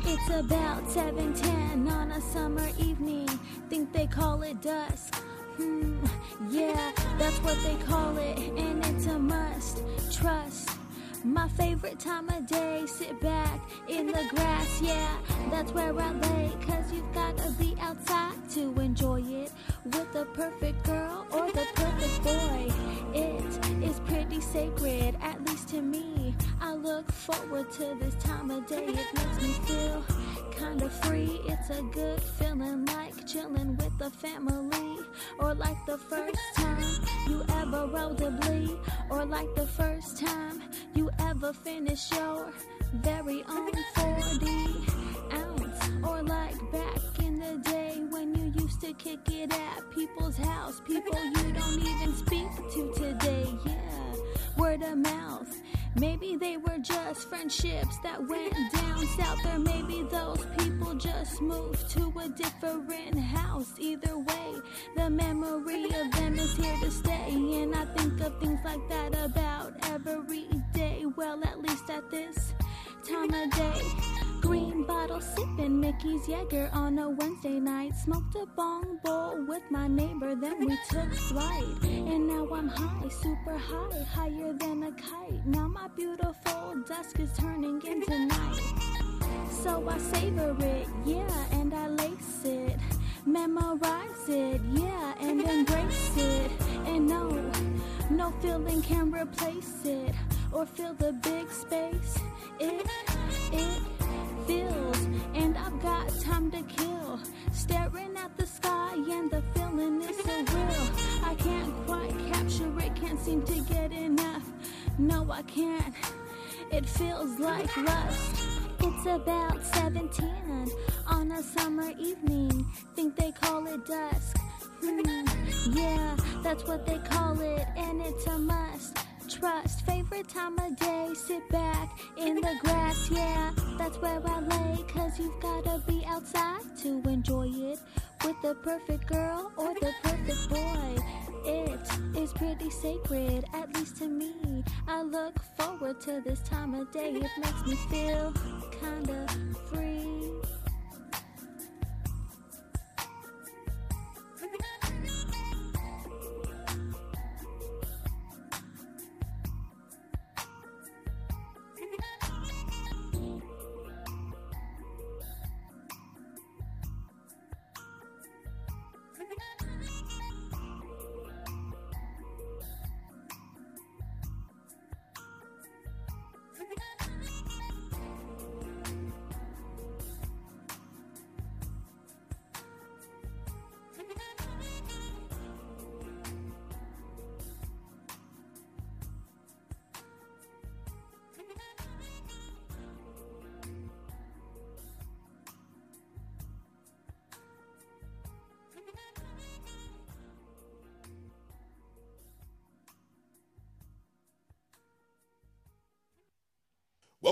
It's about 7:10 on a summer evening. Think they call it dusk. Hmm, yeah, that's what they call it, and it's a must. Trust. My favorite time of day, sit back in the grass, yeah, that's where I lay. Cause you've gotta be outside to enjoy it with the perfect girl or the perfect boy. It pretty sacred, at least to me. I look forward to this time of day, it makes me feel kinda free. It's a good feeling like chilling with the family, or like the first time you ever rode a blee, or like the first time you ever finished your very own 40 ounce, or like back in the day when you used to kick it at people's house, people you don't even speak to today. Yeah, word of mouth. Maybe they were just friendships that went down south, or maybe those people just moved to a different house. Either way, the memory of them is here to stay, and I think of things like that about every day. Well, at least at this time of day. Green bottle sipping Mickey's Jaeger on a Wednesday night. Smoked a bong bowl with my neighbor, then we took flight. And now I'm high, super high, higher than a kite. Now my beautiful dusk is turning into night. So I savor it, yeah, and I lace it. Memorize it, yeah, and embrace it. And no, no feeling can replace it or fill the big space. It, it feels, and I've got time to kill. Staring at the sky, and the feeling is so real. I can't quite capture it, can't seem to get enough. No, I can't. It feels like lust. It's about 17 on a summer evening. Think they call it dusk. Hmm, yeah, that's what they call it, and it's a must. Trust, favorite time of day, sit back in the grass, yeah, that's where I lay. Cause you've gotta be outside to enjoy it with the perfect girl or the perfect boy. It is pretty sacred, at least to me. I look forward to this time of day, it makes me feel kinda free.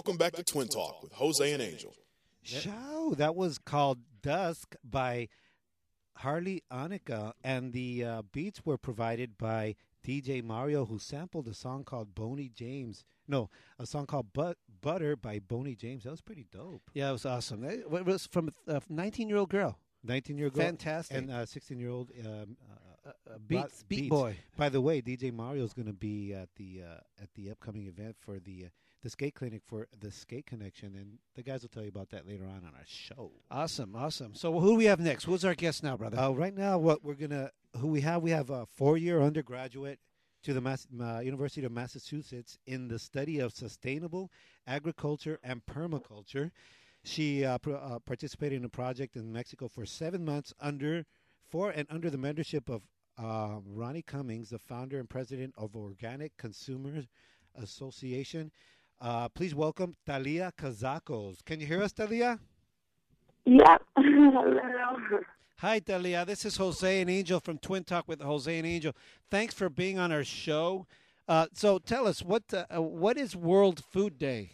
Welcome back to Twin Talk with Jose and Angel. Show that was called Dusk by Harley Annika, and the uh, beats were provided by DJ Mario, who sampled a song called Boney James. No, a song called but- Butter by Boney James. That was pretty dope. Yeah, it was awesome. It it was from a 19 year old girl. 19 year old Fantastic. and uh, 16 year old um, uh, uh, Beats, Beat Beats. Boy. By the way, DJ Mario is going to be at the uh, at the upcoming event for the uh, the skate clinic for the skate connection, and the guys will tell you about that later on on our show. Awesome, awesome. So who do we have next? Who's our guest now, brother? Uh, right now, what we're gonna who we have we have a four year undergraduate to the Mass, uh, University of Massachusetts in the study of sustainable agriculture and permaculture. She uh, pr- uh, participated in a project in Mexico for seven months under for and under the mentorship of uh, Ronnie Cummins, the founder and president of Organic Consumers Association. Uh, please welcome Talia Kazakos. Can you hear us, Talia? Yep. Hello. Hi, Delia. This is Jose and Angel from Twin Talk with Jose and Angel. Thanks for being on our show. Uh, so, tell us what uh, what is World Food Day?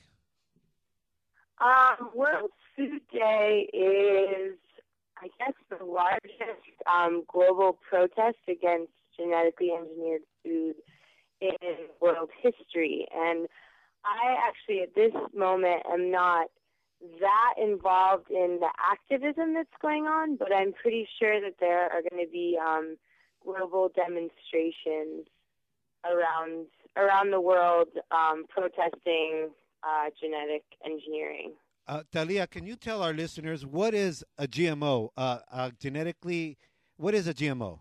Um, World Food Day is, I guess, the largest um, global protest against genetically engineered food in world history. And I actually, at this moment, am not that involved in the activism that's going on, but I'm pretty sure that there are going to be um, global demonstrations around around the world um, protesting uh, genetic engineering. Uh, Talia, can you tell our listeners what is a GMO? Uh, uh, genetically, what is a GMO?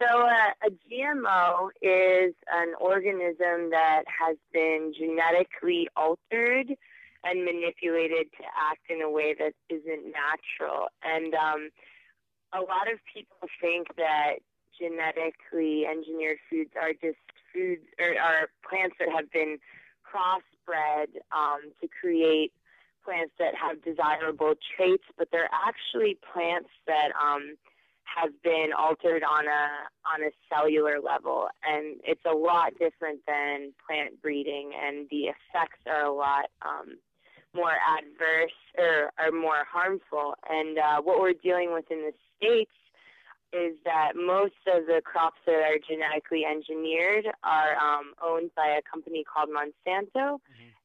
So, uh, a GMO is an organism that has been genetically altered and manipulated to act in a way that isn't natural. And um, a lot of people think that genetically engineered foods are just foods or are plants that have been crossbred um, to create plants that have desirable traits, but they're actually plants that um, have been altered on a on a cellular level, and it's a lot different than plant breeding, and the effects are a lot um, more adverse or are more harmful. And uh, what we're dealing with in the states is that most of the crops that are genetically engineered are um, owned by a company called Monsanto,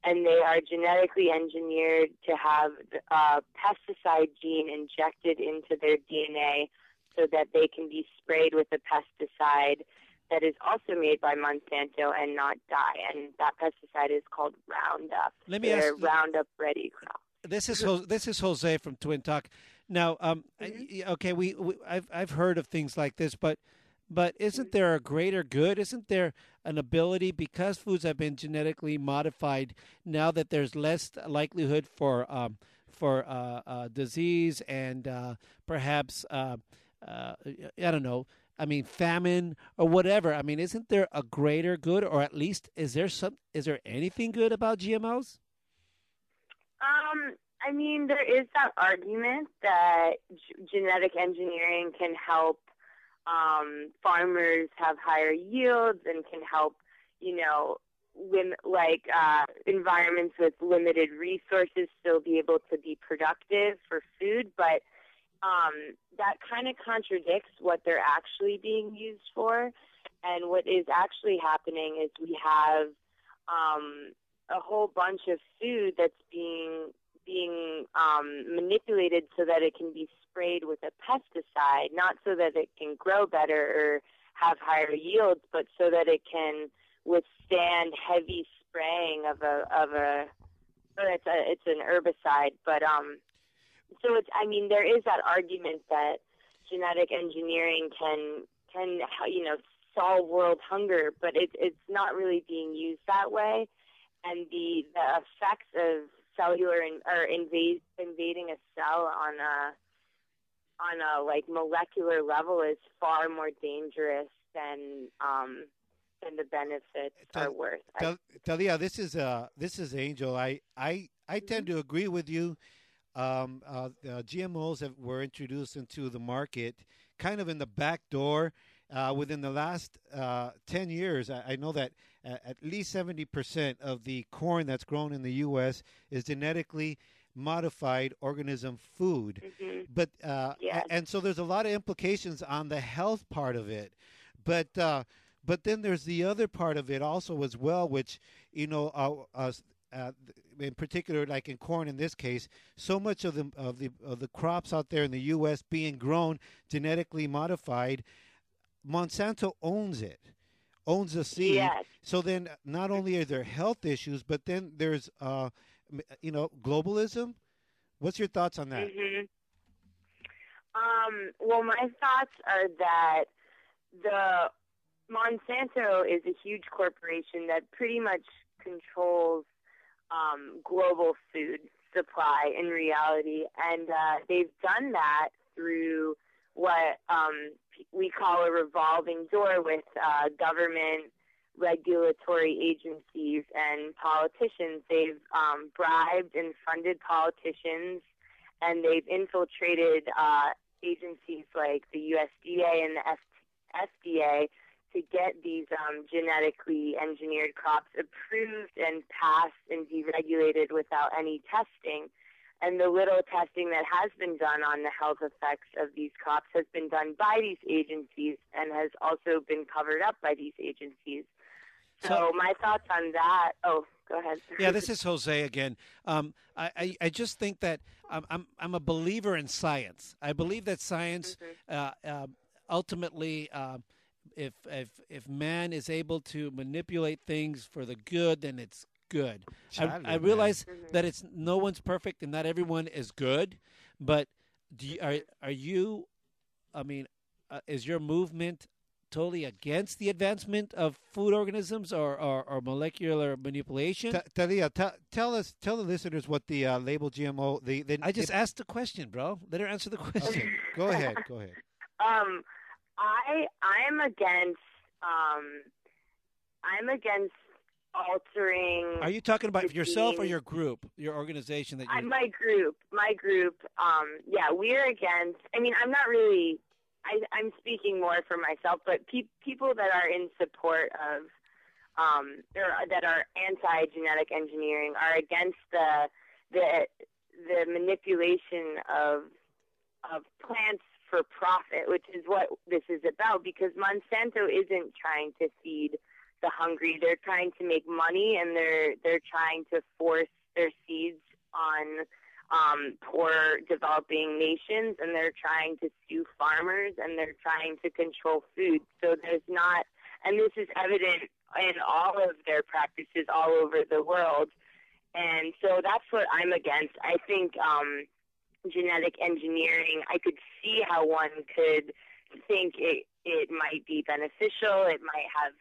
and they are genetically engineered to have a pesticide gene injected into their DNA so that they can be sprayed with a pesticide that is also made by Monsanto and not die. And that pesticide is called Roundup. Let me They're ask- Roundup Ready crop. This is this is Jose from Twin Talk. Now, um, I- okay, we, we I've I've heard of things like this, but but isn't there a greater good? Isn't there an ability because foods have been genetically modified now that there's less likelihood for um, for uh, uh, disease and uh, perhaps uh, I don't know. I mean, famine or whatever. I mean, isn't there a greater good, or at least is there some? Is there anything good about GMOs? Um, I mean, there is that argument that g- genetic engineering can help um, farmers have higher yields and can help, you know, lim- like uh, environments with limited resources still be able to be productive for food, but um, that kind of contradicts what they're actually being used for. And what is actually happening is we have um, a whole bunch of food that's being being um, manipulated so that it can be sprayed with a pesticide, not so that it can grow better or have higher yields, but so that it can withstand heavy spraying of a of a. It's a it's an herbicide, but um, so it's I mean there is that argument that genetic engineering can can you know solve world hunger, but it, it's not really being used that way, and the the effects of cellular in, or invade, invading a cell on a on a like molecular level is far more dangerous than um, than the benefits are worth. Tal- Talia, this is uh, this is Angel. I I I tend to agree with you. Um, uh, uh, GMOs have, were introduced into the market kind of in the back door. Uh, within the last uh, 10 years, I, I know that uh, at least 70% of the corn that's grown in the U.S. is genetically modified organism food. Mhm. But uh, Yes. and so there's a lot of implications on the health part of it. But uh, but then there's the other part of it also as well, which you know uh, uh, uh, in particular, like in corn in this case, so much of the of the of the crops out there in the U.S. being grown genetically modified, Monsanto owns it, owns the seed. Yes. So then, not only are there health issues, but then there's, uh, you know, globalism. What's your thoughts on that? hmm Um, well, my thoughts are that the Monsanto is a huge corporation that pretty much controls um, global food supply in reality, and uh, they've done that through what um, we call a revolving door with uh, government regulatory agencies and politicians. They've um, bribed and funded politicians, and they've infiltrated uh, agencies like the USDA and the FDA to get these um, genetically engineered crops approved and passed and deregulated without any testing. And the little testing that has been done on the health effects of these crops has been done by these agencies and has also been covered up by these agencies. So, my thoughts on that. Oh, go ahead. Yeah, this is Jose again. Um, I, I, I just think that I'm, I'm, I'm a believer in science. I believe that science uh, uh, ultimately, uh, if, if, if man is able to manipulate things for the good, then it's good. I, I realize Mm-hmm. that it's no one's perfect and not everyone is good, but do you, are, are you, I mean, uh, is your movement totally against the advancement of food organisms or, or, or molecular manipulation? Ta- Talia, ta- tell us, tell the listeners what the uh, label GMO. The, the I just it- asked the question, bro. Let her answer the question. Okay, go ahead. Go ahead. Um, I I'm against um, I'm against altering. Are you talking about yourself or your group, your organization that I, you? my group, my group. Um, yeah, we're against. I mean, I'm not really. I, I'm speaking more for myself, but pe- people that are in support of, um, or that are anti-genetic engineering are against the the the manipulation of of plants for profit, which is what this is about. Because Monsanto isn't trying to feed the hungry; they're trying to make money, and they're they're trying to force their seeds on um, poor developing nations, and they're trying to sue farmers, and they're trying to control food. So there's not, and this is evident in all of their practices all over the world. And so that's what I'm against. I think um, genetic engineering, I could see how one could think it, it might be beneficial, it might have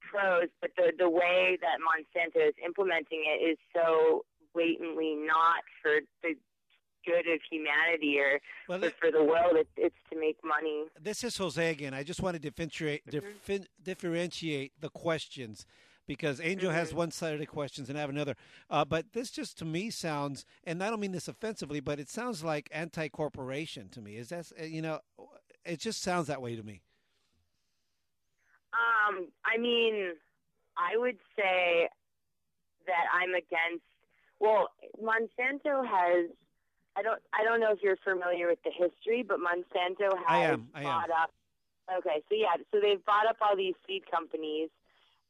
pros, but the, the way that Monsanto is implementing it is so blatantly not for the good of humanity or Well, for, for the world. It, it's to make money. This is Jose again. I just want to differentiate mm-hmm. diffen- differentiate the questions because Angel has one side of the questions and I have another. Uh, but this just to me sounds, and I don't mean this offensively, but it sounds like anti-corporation to me. Is that uh, you know? It just sounds that way to me. Um, I mean, I would say that I'm against. Well, Monsanto has. I don't. I don't know if you're familiar with the history, but Monsanto has I am, I am. bought up. Okay, so yeah, so they've bought up all these seed companies,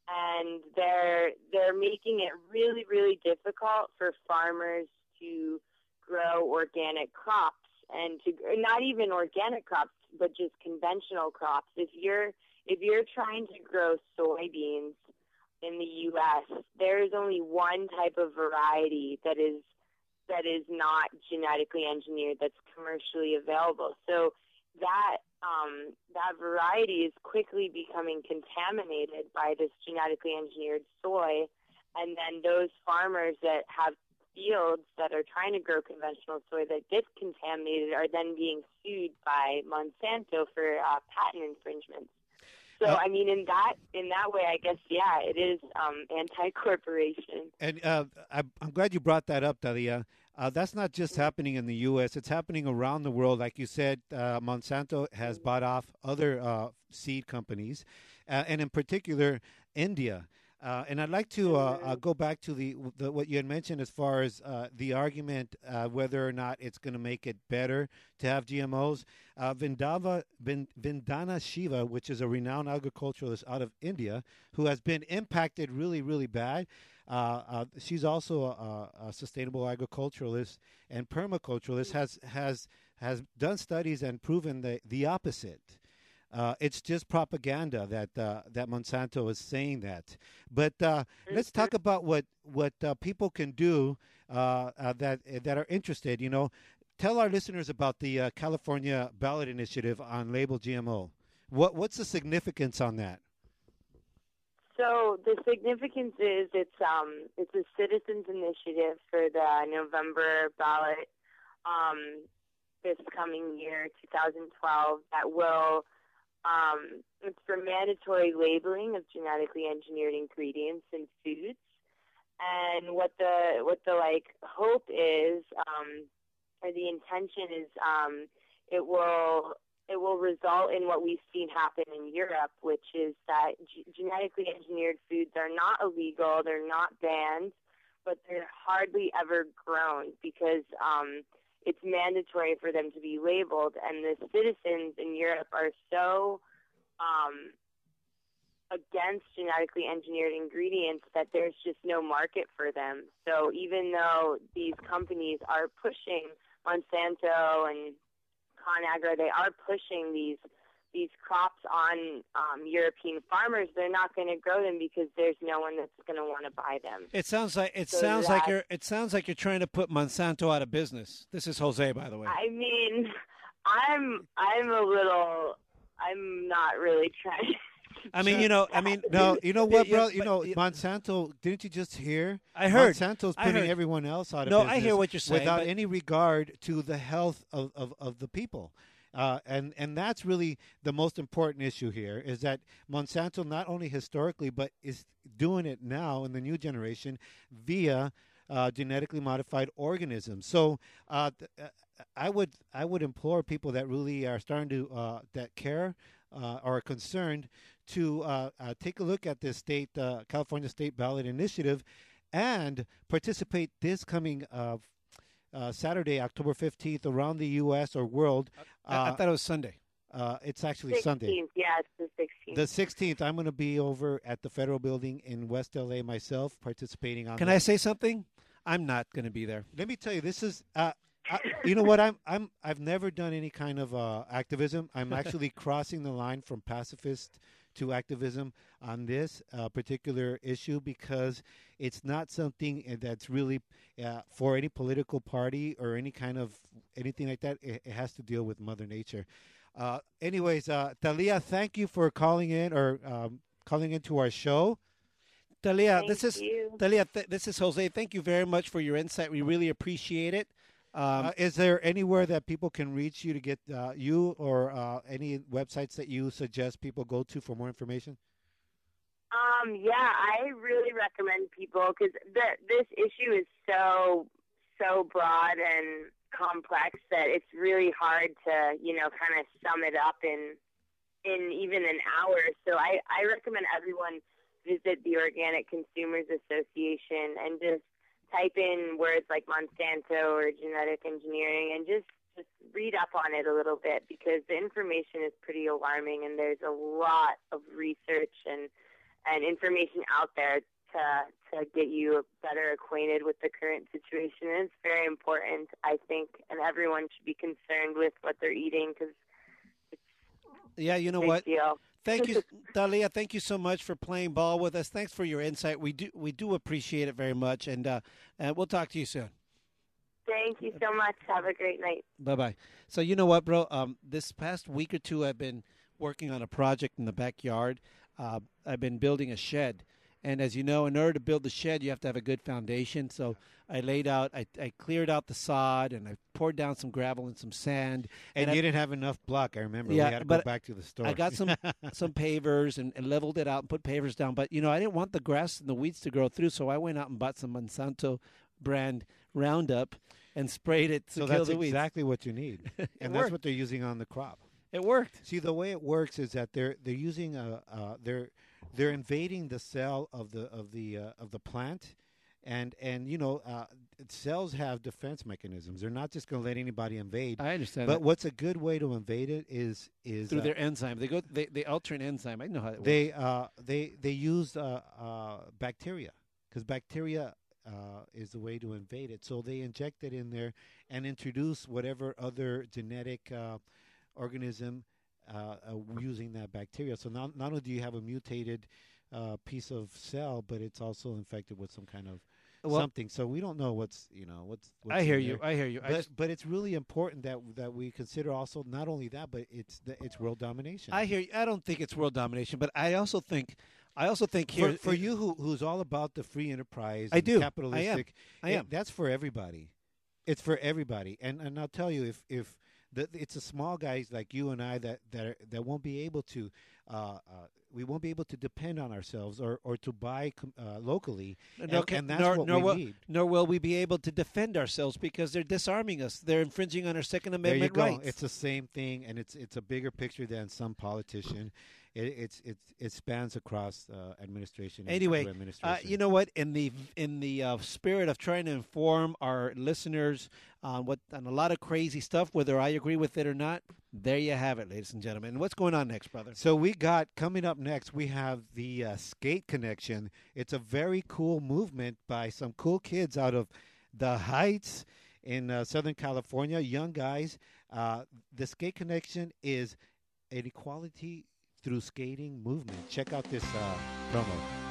and they're they're making it really, really difficult for farmers to grow organic crops and to not even organic crops, but just conventional crops. If you're if you're trying to grow soybeans in the U.S., there is only one type of variety that is that is not genetically engineered that's commercially available. So that um, that variety is quickly becoming contaminated by this genetically engineered soy, and then those farmers that have fields that are trying to grow conventional soy that get contaminated are then being sued by Monsanto for uh, patent infringements. So Uh, I mean, in that in that way, I guess yeah, it is um, anti-corporation. And uh, I, I'm glad you brought that up, Talia. Uh, that's not just happening in the U.S. It's happening around the world. Like you said, uh, Monsanto has bought off other uh, seed companies, uh, and in particular, India. Uh, and I'd like to uh, go back to the, the what you had mentioned as far as the argument whether or not it's going to make it better to have GMOs. Vindava Vin, Vandana Shiva, which is a renowned agriculturalist out of India, who has been impacted really, really bad. Uh, uh, she's also a, a, sustainable agriculturalist and permaculturalist. has has has done studies and proven the the opposite. Uh, it's just propaganda that uh, that Monsanto is saying that. But uh, let's talk about what what uh, people can do uh, uh, that that are interested. You know, tell our listeners about the California ballot initiative on label GMO. What what's the significance on that? So the significance is it's um it's a citizens initiative for the November ballot um, this coming year, 2012, that will um, it's for mandatory labeling of genetically engineered ingredients in foods. And what the what the like hope is, um, or the intention is, um, it will it will result in what we've seen happen in Europe, which is that g- genetically engineered foods are not illegal, they're not banned, but they're hardly ever grown because um, it's mandatory for them to be labeled. And the citizens in Europe are so um, against genetically engineered ingredients that there's just no market for them. So even though these companies are pushing Monsanto and ConAgra, they are pushing these these crops on um, European farmers. They're not going to grow them because there's no one that's going to want to buy them. It sounds like it So sounds like you're it sounds like you're trying to put Monsanto out of business. This is Jose, by the way. I mean, I'm I'm a little. I'm not really trying. I mean, you know, I mean, No, you know what, bro? You know, Monsanto. Didn't you just hear? I heard. Monsanto's putting everyone else out of No, business. I hear what you're saying, without any regard to the health of, of, of the people. Uh, and and that's really the most important issue here is that Monsanto not only historically but is doing it now in the new generation via uh, genetically modified organisms. So uh, th- uh, I would I would implore people that really are starting to uh, that care uh, or are concerned to uh, uh, take a look at this state uh, California State Ballot Initiative and participate this coming uh, uh, Saturday, October fifteenth, around the U.S. or world. I, I thought it was Sunday. uh, it's actually Sunday. 16th, yeah, it's the 16th. The 16th, I'm going to be over at the Federal Building in West LA myself, participating on. Can the- I say something? I'm not going to be there. Let me tell you, this is. Uh, I, you know what? I'm. I'm. I've never done any kind of uh, activism. I'm actually crossing the line from pacifist to activism on this uh, particular issue because it's not something uh, that's really uh, for any political party or any kind of anything like that. It, it has to deal with Mother Nature. Uh, anyways, uh, Talia, thank you for calling in or um, calling into our show. Talia, Thank this is you. Talia. Th- this is Jose. Thank you very much for your insight. We really appreciate it. Um, uh, is there anywhere that people can reach you to get uh, you or uh, any websites that you suggest people go to for more information? Um, yeah, I really recommend people because this issue is so so broad and complex that it's really hard to you know kind of sum it up in in even an hour. So I I recommend everyone visit the Organic Consumers Association and just type in words like Monsanto or genetic engineering and just just read up on it a little bit because the information is pretty alarming and there's a lot of research and and information out there to to get you better acquainted with the current situation. And it's very important, I think, and everyone should be concerned with what they're eating because yeah, you know big what? deal. Thank you, Talia. Thank you so much for playing ball with us. Thanks for your insight. We do we do appreciate it very much, and uh, and we'll talk to you soon. Thank you so much. Have a great night. Bye bye. So you know what, bro? Um, this past week or two, I've been working on a project in the backyard. Uh, I've been building a shed, and as you know, in order to build the shed, you have to have a good foundation. So I laid out, I, I cleared out the sod, and I poured down some gravel and some sand. And, I- you didn't have enough block. I remember. Yeah, we had to but go back to the store. I got some some pavers and, and leveled it out and put pavers down. But you know, I didn't want the grass and the weeds to grow through, so I went out and bought some Monsanto brand Roundup and sprayed it to so kill the weeds. exactly what you need, and that's what they're using on the crop. It worked. See, the way it works is that they're they're using a uh, they're they're invading the cell of the of the uh, of the plant, and and you know uh, cells have defense mechanisms. They're not just going to let anybody invade. I understand But that. what's a good way to invade it is is through uh, their enzyme. They go. They they alter an enzyme. I know how it they uh, they they use uh, uh, bacteria. because bacteria uh, is the way to invade it. So they inject it in there and introduce whatever other genetic uh, organism uh, uh, using that bacteria. So not not only do you have a mutated uh, piece of cell, but it's also infected with some kind of Well- something. So we don't know what's you know what's. what's I hear you. I hear you. I But just- but it's really important that that we consider also not only that, but it's the, it's world domination. I hear you. I don't think it's world domination, but I also think, I also think here for, for you who who's all about the free enterprise, I and do. I am. capitalistic. I it- am. that's for everybody. It's for everybody, and and I'll tell you if if the, it's the small guys like you and I that that are, that won't be able to. Uh, uh, we won't be able to depend on ourselves or, or to buy uh, locally, and, Nor, and that's nor, what nor we will, need. nor will we be able to defend ourselves because they're disarming us. They're infringing on our Second Amendment There you Amendment go. It's the same thing, and it's it's a bigger picture than some politician. It, it's it's it spans across uh, administration. Anyway, uh, administration. you know what? In the in the uh, spirit of trying to inform our listeners on what on a lot of crazy stuff, whether I agree with it or not, there you have it, ladies and gentlemen. And what's going on next, brother? So we got coming up next. We have the uh, Skate Connection. It's a very cool movement by some cool kids out of the Heights in uh, Southern California. Young guys. Uh, the Skate Connection is an equality through skating movement. Check out this uh, promo.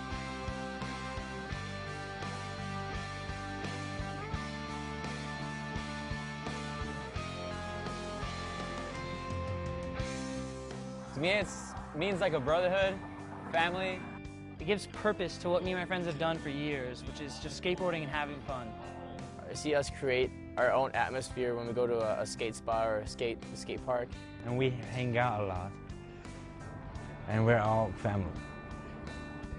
To me, it means like a brotherhood, family. It gives purpose to what me and my friends have done for years, which is just skateboarding and having fun. I see us create our own atmosphere when we go to a, a skate spot or a skate a skate park. and we hang out a lot. And we're all family.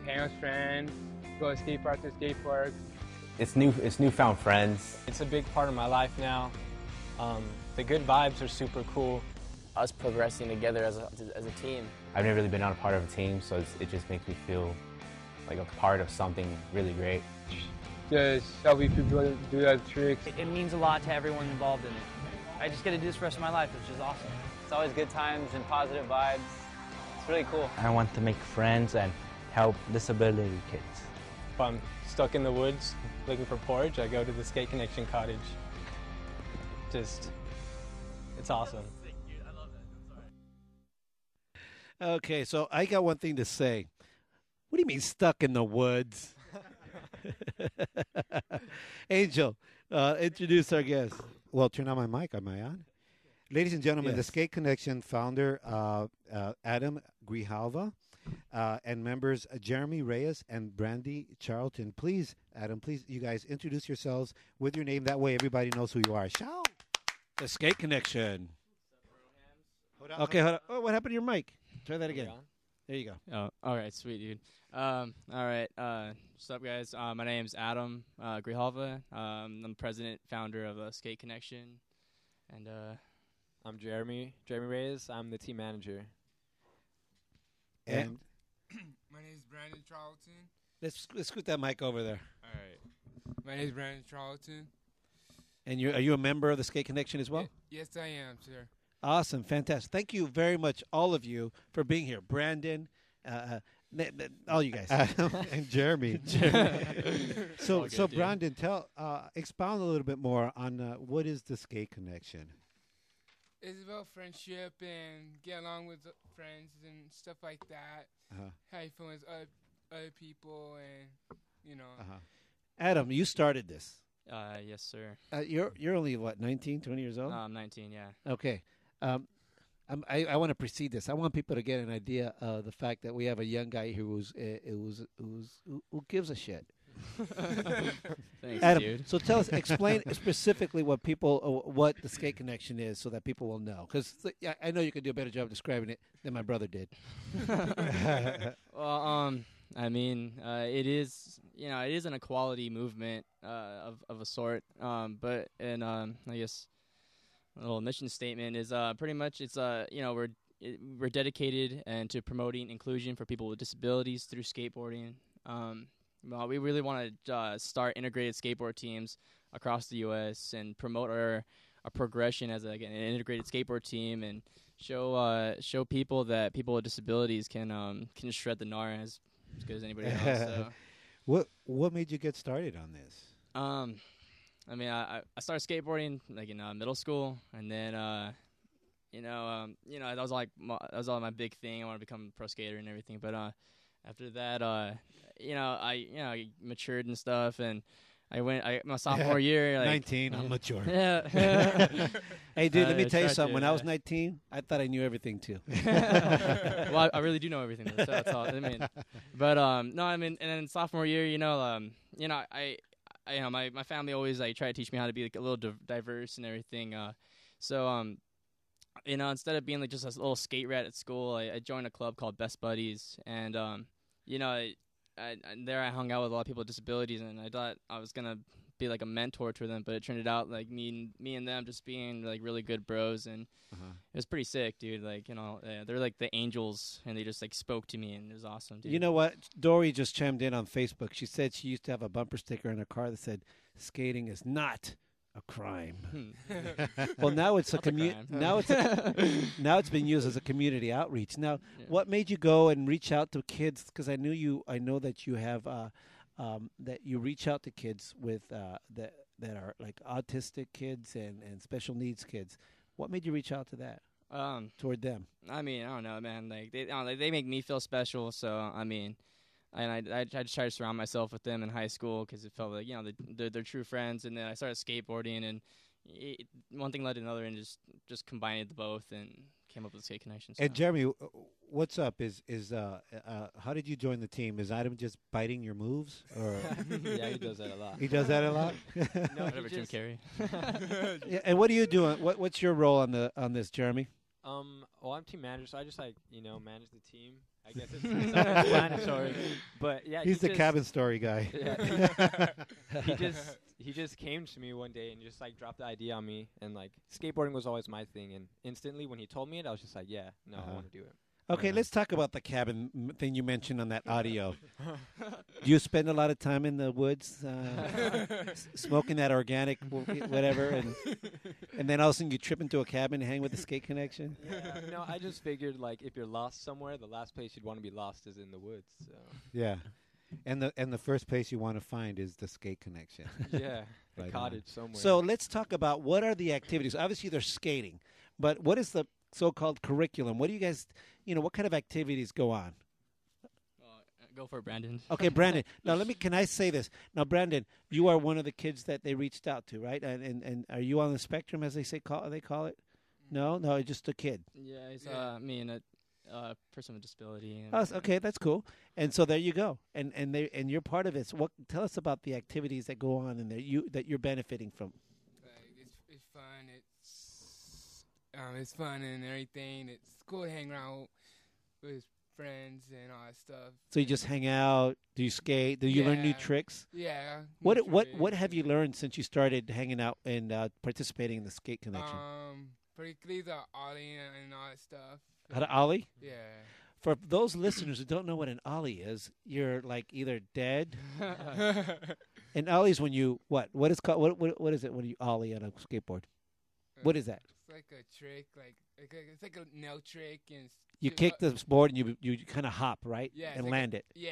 hang out with friends, go to skate parks and skate parks. It's new. It's newfound friends. It's a big part of my life now. Um, the good vibes are super cool. Us progressing together as a, as a team. I've never really been on a part of a team, so it's, it just makes me feel like a part of something really great. Just helping people do that tricks. It, it means a lot to everyone involved in it. I just get to do this for the rest of my life, which is awesome. It's always good times and positive vibes. It's really cool. I want to make friends and help disability kids. If I'm stuck in the woods looking for porridge, I go to the Skate Connection cottage. Just, it's awesome. Okay, so I got one thing to say. What do you mean stuck in the woods? Angel, uh, introduce our guest. Well, turn on my mic. Am I on? Ladies and gentlemen, the Skate Connection founder, uh, uh, Adam Grijalva, uh, and members uh, Jeremy Reyes and Brandy Charlton. Please, Adam, please, you guys introduce yourselves with your name. That way everybody knows who you are. Shout. The Skate Connection. on, Okay, hold on. Oh, what happened to your mic? Try that again. There you go. Oh, all right, sweet dude. Um, all right, uh, what's up, guys? Uh, my name's Adam uh, Grijalva. Um, I'm the president, founder of uh, Skate Connection, and uh, I'm Jeremy. Jeremy Reyes. I'm the team manager. And My name is Brandon Charlton. Let's, let's scoot that mic over there. All right. My name is Brandon Charlton. And you are you a member of the Skate Connection as well? Yes, I am, sir. Awesome, fantastic. Thank you very much, all of you, for being here. Brandon, uh, uh, n- n- all you guys, and Jeremy. so, good, so dude. Brandon, tell, uh, expound a little bit more on uh, what is the Skate Connection. It's about friendship and get along with friends and stuff like that. Uh-huh. Having fun with other, other people and, you know. Uh-huh. Adam, you started this. uh, yes, sir. Uh, you're you're only what 19, 20 years old. Uh, I'm 19. Yeah. Okay. Um, I'm, I, I want to precede this. I want people to get an idea of the fact that we have a young guy who's uh, who's who's who, who gives a shit. Thanks, Adam, dude. so tell us, explain specifically what people, uh, what the skate connection is, so that people will know. Because I know you can do a better job describing it than my brother did. well, um, I mean, uh, it is, you know, it is an equality movement uh, of of a sort. Um, but and um, I guess a little mission statement is uh pretty much it's uh you know we're it, we're dedicated and to promoting inclusion for people with disabilities through skateboarding. Um, well, we really want to uh, start integrated skateboard teams across the U.S. and promote our our progression as a, an integrated skateboard team and show uh, show people that people with disabilities can um, can shred the gnar as, as good as anybody else. So. What What made you get started on this? Um, I mean, I, I- started skateboarding like in uh, middle school, and then uh, you know, um, you know, that was like my, that was all my big thing. I want to become a pro skater and everything. But uh, after that, uh, you know, I you know I matured and stuff, and I went I my sophomore year. Like, 19, I'm mature. Yeah. hey, dude, let me tell you something. to, When I was 19, I thought I knew everything too. well, I, I really do know everything. Though, so that's all. I mean, but um, no, I mean, and then sophomore year, you know, um, you know, I, you know, my my family always like try to teach me how to be like a little div- diverse and everything. Uh, so um, you know, instead of being like just a little skate rat at school, I, I joined a club called Best Buddies, and um, you know, I, I, there I hung out with a lot of people with disabilities, and I thought I was gonna be like a mentor to them, but it turned out like me and me and them just being like really good bros, and Uh-huh. it was pretty sick, dude. Like you know, they're like the angels, and they just like spoke to me, and it was awesome, dude. You know what? Dory just chimed in on Facebook. She said she used to have a bumper sticker in her car that said, "Skating is not a crime." Hmm. well, now it's a That's a commu- crime. Now it's a, now it's been used as a community outreach. Now, what made you go and reach out to kids? Because I knew you. I know that you have uh, um, that you reach out to kids with uh, that that are like autistic kids and and special needs kids. What made you reach out to that? Um, toward them. I mean, I don't know, man. Like they, I don't they make me feel special. So I mean, and I, I, I just try to surround myself with them in high school because it felt like you know they, they're, they're true friends. And then I started skateboarding, and it, one thing led to another, and just just combined the both and came up with skate connection. So. And Jeremy, what's up? Is is uh, uh how did you join the team? Is Adam just biting your moves, or Yeah, he does that a lot. He does that a lot. No, he Whatever, Jim just- Carrey. Yeah, and what are you doing? What what's your role on the on this, Jeremy? Um, well, I'm team manager, so I just like you know manage the team. I guess it's, it's self-explanatory, but yeah, He's he the just- cabin story guy. Yeah. he just he just came to me one day and just like dropped the idea on me, and like skateboarding was always my thing, and instantly when he told me it, I was just like, yeah, no, I Uh-huh. want to do it. Okay, let's talk about the cabin m- thing you mentioned on that audio. Do you spend a lot of time in the woods, uh, s- smoking that organic w- whatever, and and then all of a sudden you trip into a cabin and hang with the skate connection? Yeah, no, I just figured like if you're lost somewhere, the last place you'd want to be lost is in the woods. So Yeah, and the and the first place you want to find is the skate connection. Yeah, the Right on. cottage somewhere. So let's talk about what are the activities. Obviously, they're skating, but what is the so-called curriculum? What do you guys, you know, what kind of activities go on? Go for it, Brandon. Okay, Brandon. Now let me. Can I say this? Now, Brandon, you are one of the kids that they reached out to, right? And and, and are you on the spectrum, as they say, call they call it? No, no, just a kid. Yeah, he's uh, me and a uh, person with disability. And Oh, okay, that's cool. And so there you go. And and they and you're part of it. So what? Tell us about the activities that go on and that you that you're benefiting from. Like it's it's fun. It's um it's fun and everything. It's cool to hang around with friends and all that stuff. So you just hang out. Do you skate? Do you learn new tricks? Yeah, new What what tricks. what have you learned since you started hanging out and uh, participating in the skate connection? Um, particularly the ollie and, and all that stuff. To ollie? Yeah. For those listeners who don't know what an ollie is, you're like either dead. and ollie is when you what? What is called? What what, what is it when you ollie on a skateboard? What is that? It's like a trick, like, like a, it's like a nail trick, and You kick uh, the board and you you kind of hop right Yeah, it's and like a- land it. Yeah,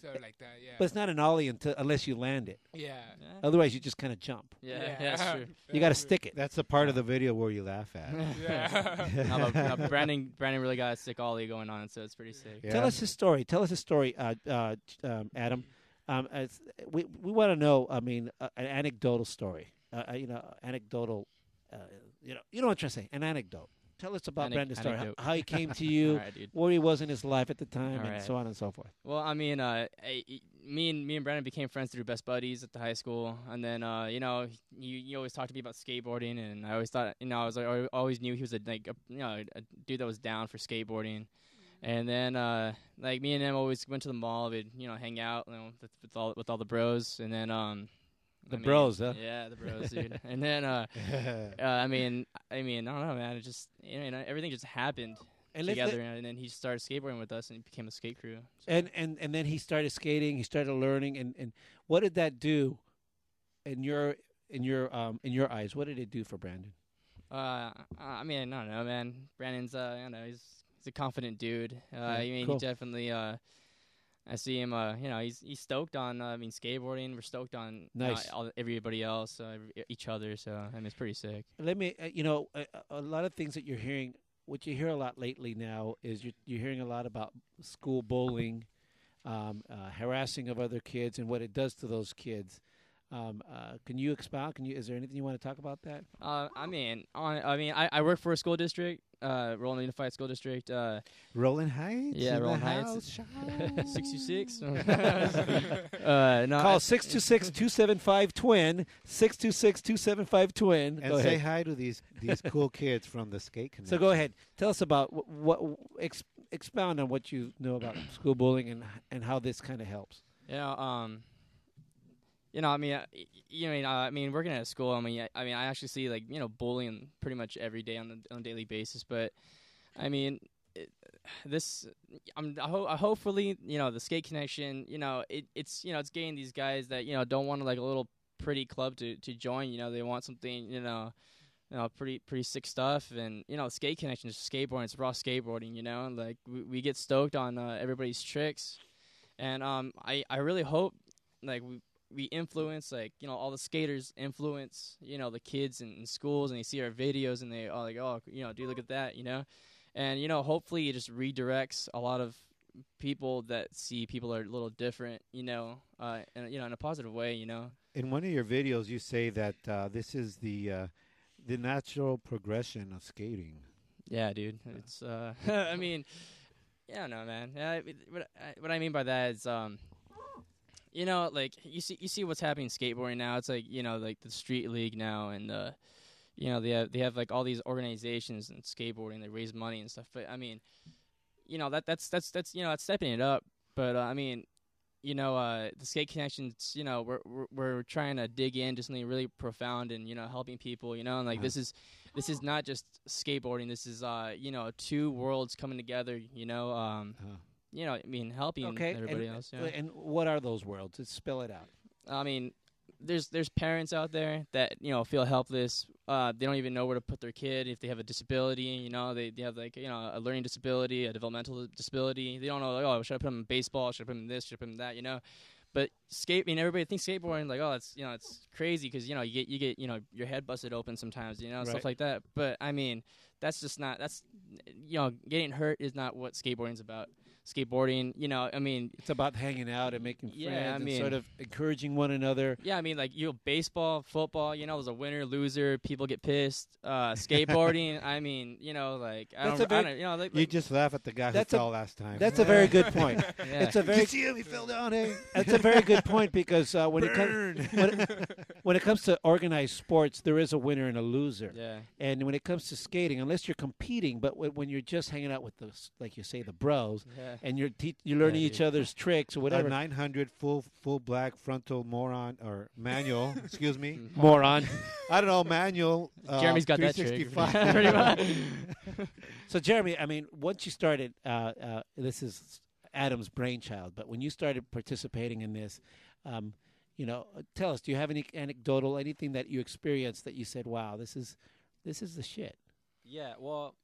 sort of like that. Yeah. But it's not an ollie until unless you land it. Yeah. Otherwise, you just kind of jump. Yeah, yeah, that's true. You got to stick it. That's the part of the video where you laugh at. Yeah. no, but, no, Brandon, Brandon really got a sick ollie going on, so it's pretty sick. Tell us his story. Tell us his story, uh, uh, um, Adam. Um, as, we we want to know. I mean, uh, an anecdotal story. Uh, uh, you know, anecdotal. Uh, you know, you know what I'm trying to say. An anecdote. Tell us about Anec- Brandon's story. How, how he came to you, All right, dude. where he was in his life at the time, All and right. so on and so forth. Well, I mean, uh, I, I- me and me and Brandon became friends through best buddies at the high school, and then uh, you know, you you always talked to me about skateboarding, and I always thought, you know, I was like, I always knew he was a like a, you know a dude that was down for skateboarding. And then, uh, like me and him always went to the mall. We'd you know hang out you know, with, with all with all the bros, and then um, The I mean- bros, huh? Yeah, the bros, dude. and then, uh, uh, I mean, I mean, I don't know, man. It just you know, everything just happened And together, and then he started skateboarding with us, and he became a skate crew. And and and then he started skating. He started learning. And and what did that do in your in your um in your eyes? What did it do for Brandon? Uh, I mean, I don't know, man. Brandon's, uh, I don't know, he's he's a confident dude. Uh, Yeah, I mean, cool. he definitely, uh, I see him. Uh, you know, he's he's stoked on. Uh, I mean, skateboarding. We're stoked on uh, Nice. all, everybody else, uh, each other. So I mean, it's pretty sick. Let me, uh, you know, a, a lot of things that you're hearing. What you hear a lot lately now is you're, you're hearing a lot about school bullying, um, uh, harassing of other kids, and what it does to those kids. Um, uh, can you expound? Can you? Is there anything you want to talk about that? Uh, I mean, on. I mean, I, I work for a school district, uh, Rowland Unified School District. Uh, Rowland Heights. Yeah, in Rowland Heights. Sixty-six. uh, no, Call I- 626 275 twin 626 275 twin. And Go say ahead. hi to these these cool kids from the skate connection. So go ahead. Tell us about wh- what, ex, expound on what you know about school bullying and and how this kind of helps. Yeah, um, you know, I mean, uh, you know, I mean, working at a school, I mean, I, I mean, I actually see like you know bullying pretty much every day on the on a daily basis. But I mean, it, this, I'm I ho- I hopefully you know the skate connection, you know, it, it's you know it's getting these guys that you know don't want like a little pretty club to to join. You know, they want something, you know. You know, pretty pretty sick stuff, and you know, skate connection is skateboarding. It's raw skateboarding. You know, like we, we get stoked on uh, everybody's tricks, and um, I I really hope like we we influence like you know all the skaters influence you know the kids in, in schools and they see our videos and they are like oh you know dude look at that you know and you know hopefully it just redirects a lot of people that see people are a little different you know uh and you know in a positive way you know In one of your videos, you say that uh, this is the uh, the natural progression of skating. Yeah, dude. It's uh, I mean, yeah, no, man. Yeah, I- what I, what I mean by that is, um, you know, like you see you see what's happening in skateboarding now. It's like you know, like the street league now, and uh, you know they have they have like all these organizations and skateboarding. They raise money and stuff. But I mean, you know that that's that's that's you know that's stepping it up. But uh, I mean, you know, uh, the skate connections, you know, we're, we're we're trying to dig into something really profound and you know helping people, you know, and like Uh-huh. this is this is not just skateboarding. This is uh, you know, two worlds coming together. You know, um, you know, I mean, helping Okay. everybody and, else. Yeah. And what are those worlds? Let's spell it out. I mean, there's there's parents out there that you know feel helpless. Uh, they don't even know where to put their kid if they have a disability. You know, they, they have like you know a learning disability, a developmental disability. They don't know like oh should I put them in baseball? Should I put them in this? Should I put them in that? You know. But skate, I mean, everybody thinks skateboarding like, oh, it's you know, it's crazy because you know you get you get you know your head busted open sometimes, you know, Right. stuff like that. But I mean, that's just not that's you know, getting hurt is not what skateboarding's about. Skateboarding, you know, I mean, It's about hanging out and making Yeah, friends I and mean- sort of encouraging one another. yeah, I mean, like you know, baseball, football. You know, there's a winner, loser. People get pissed. Uh, skateboarding. I mean, you know, like I That's don't, a I very- don't, you know, like, You like- just laugh at the guy who That's a- fell last time. That's a very good point. Yeah. It's a Did very you see him? He fell down. Hey, That's a very good point because uh, when it Burn. comes when it, when it comes to organized sports, there is a winner and a loser. Yeah. And when it comes to skating, unless you're competing, but when, when you're just hanging out with the like you say the bros, Yeah. And you're te- you're learning Yeah, each other's tricks or A 900 full full black frontal moron or manual. excuse me, Moron. I don't know manual. Uh, Jeremy's got that trick. Pretty much. so Jeremy, I mean, once you started, uh, uh, this is Adam's brainchild, but when you started participating in this, um, you know, uh, tell us, do you have any anecdotal, anything that you experienced that you said, "Wow, this is this is the shit." Yeah, well,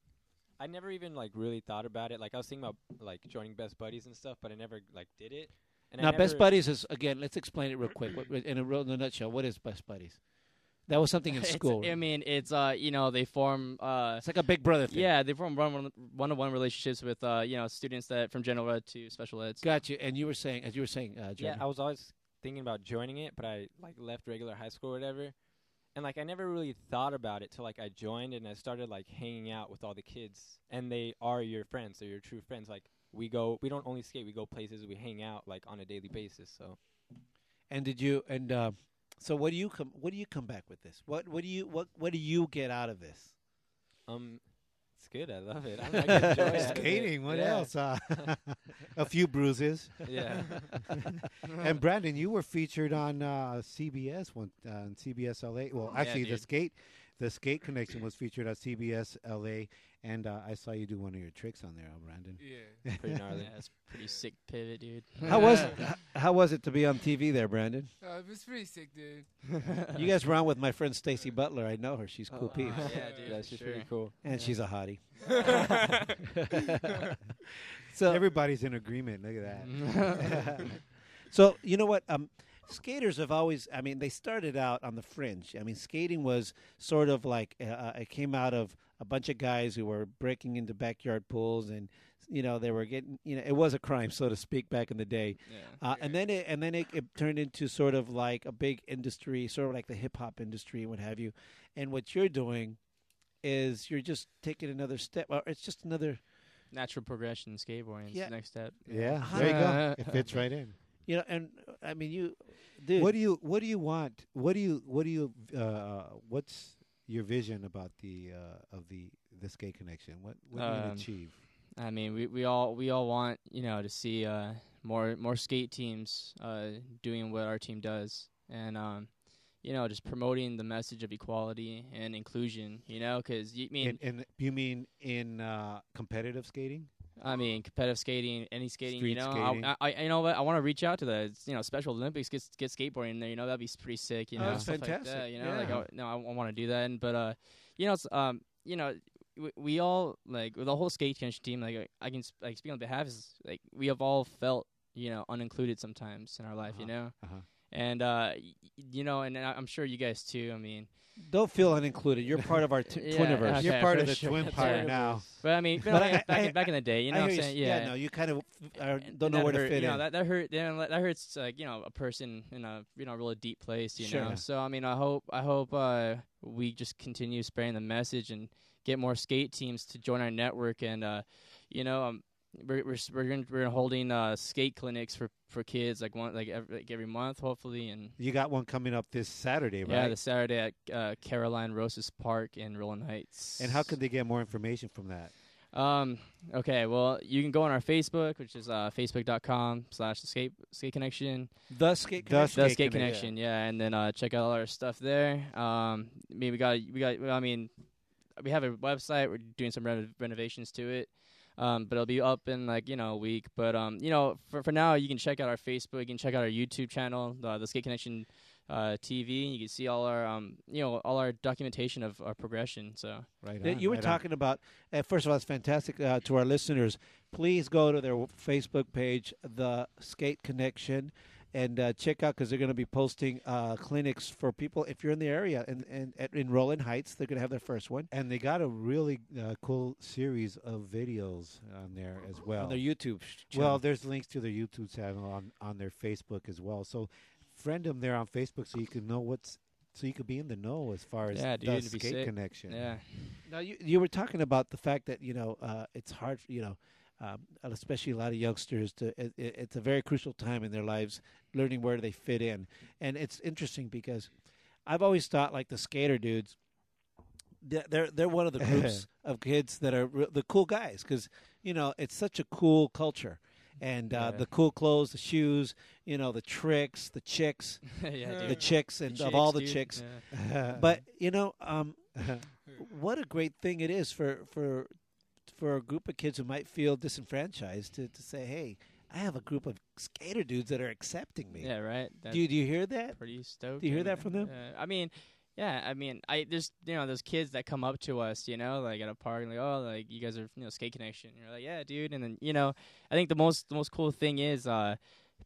I never even like really thought about it. Like I was thinking about like joining Best Buddies and stuff, but I never like did it. And I now, Best Buddies is again. Let's explain it real quick. What, in a real in a nutshell, what is Best Buddies? That was something in It's- school. I mean, it's uh, you know, they form uh, it's like a Big Brother thing. Yeah, they form one one on one relationships with uh, you know, students that from general ed to special ed. Got you. And you were saying, as you were saying, uh, Yeah, I was always thinking about joining it, but I like left regular high school or whatever. And like I never really thought about it till like I joined and I started like hanging out with all the kids and they are your friends, they're your true friends. Like we go we don't only skate, we go places, we hang out like on a daily basis. So And did you and uh, so what do you come what do you come back with this? What what do you what what do you get out of this? um it's good, I love it. I like enjoy it. Skating. What Yeah. else? Uh, a few bruises. Yeah. and Brandon, you were featured on uh, CBS one uh, on CBS LA. Well, Yeah, actually, the dude. skate, the skate connection was featured on CBS LA, and uh, I saw you do one of your tricks on there, uh, Brandon. Yeah. Pretty gnarly. Yeah, it's pretty sick pivot, dude. How was it, h- how was it to be on TV there, Brandon? Uh, it was pretty sick, dude. You guys were on with my friend Stacy Butler. I know her. She's cool peeps. Yeah, dude. Yeah, she's sure. pretty cool. And she's a hottie. So everybody's in agreement. Look at that. so you know what? Um, skaters have always. I mean, they started out on the fringe. I mean, skating was sort of like uh, it came out of a bunch of guys who were breaking into backyard pools and. You know they were getting. You know it was a crime, so to speak, back in the day, Yeah. uh, and then it and then it, it turned into sort of like a big industry, sort of like the hip hop industry and what have you. And what you're doing is you're just taking another step. Or it's just another Natural progression in skateboarding is Yeah. the next step. Yeah, there you go. It fits right in. You know, and I mean, you, dude. What do you What do you want? What do you What do you uh, What's your vision about the uh, of the the skate connection? What What do you want Um, to achieve? I mean, we, we all we all want you know to see uh, more more skate teams uh, doing what our team does, and um, you know just promoting the message of equality and inclusion. You know, because you mean In, in you mean in uh, competitive skating? I mean, competitive skating, any skating, you know. skating. I, I, you know what? I want to reach out to the, you know, Special Olympics, get get skateboarding in there. You know, that'd be pretty sick. You Oh, know, that's stuff like fantastic. that, you know, like I, no, I, want to do that. And but uh, you know, um, you know, we, we all like with the whole skate team. Like I can like speak on behalf is like we have all felt you know unincluded sometimes in our life. You know, Uh-huh. And uh, you know, and I- I'm sure you guys too. I mean. Don't feel unincluded. You're part of our t- Yeah, Twiniverse. okay, You're part of the sure. twin That's now. But I mean, But but I- back, I- in, back in the day, you know what I'm hear you saying? s- Yeah, no, you kind of uh, don't know that where to fit you know, in. That that hurt. You know, that, that hurts. Like you know, a person in a you know really deep place. You Sure. know. So I mean, I hope I hope uh, we just continue spreading the message and get more skate teams to join our network. And uh, you know, um, we're we're we're, gonna, we're holding uh, skate clinics for, for kids like one like every, like every month, hopefully. And You got one coming up this Saturday, right? yeah, the Saturday at uh, Carolyn Rosas Park in Rowland Heights. and how could they get more information from that? Um. Okay. Well, you can go on our Facebook, which is uh, facebook.com slash skate skate connection. The skate The connection. The Skate skate Connection. connection. Yeah, and then uh, check out all our stuff there. Um. I mean, we got we got. I mean, we have a website. We're doing some reno- renovations to it. Um, but it'll be up in like you know a week. But um, you know, for for now, you can check out our Facebook. You can check out our YouTube channel, the, the Skate Connection uh, TV. And you can see all our um, you know, all our documentation of our progression. So Right. On, you were right on. talking about. Uh, first of all, it's fantastic uh, to our listeners. Please go to their Facebook page, the Skate Connection, and uh, check out because they're going to be posting uh, clinics for people if you're in the area. And, and at, in Rowland Heights, they're going to have their first one and they got a really uh, cool series of videos on there as well. on their YouTube. channel. Well, there's links to their YouTube channel on, on their Facebook as well. So friend them there on Facebook so you can know what's so you could be in the know as far as yeah, the dude, it'd be skate connection. Yeah. Now you you were talking about the fact that you know uh, it's hard, you know, um, especially a lot of youngsters. To it, it- it's a very crucial time in their lives, learning where they fit in, and it's interesting because I've always thought like the skater dudes. they're- They're they're one of the groups of kids that are re- the cool guys because you know it's such a cool culture, and uh, Yeah. the cool clothes, the shoes, you know, the tricks, the chicks, yeah, the chicks, and of all the chicks. But you know, um, what a great thing it is for for for a group of kids who might feel disenfranchised to, to say, "Hey, I have a group of skater dudes that are accepting me." Yeah, right. Do you, do you hear that? Pretty stoked. Do you hear that from them? Uh, I mean, yeah. I mean, I there's you know those kids that come up to us, you know, like at a park, and like, oh, like you guys are you know skate connection. And you're like, yeah, dude. And then you know, I think the most the most cool thing is uh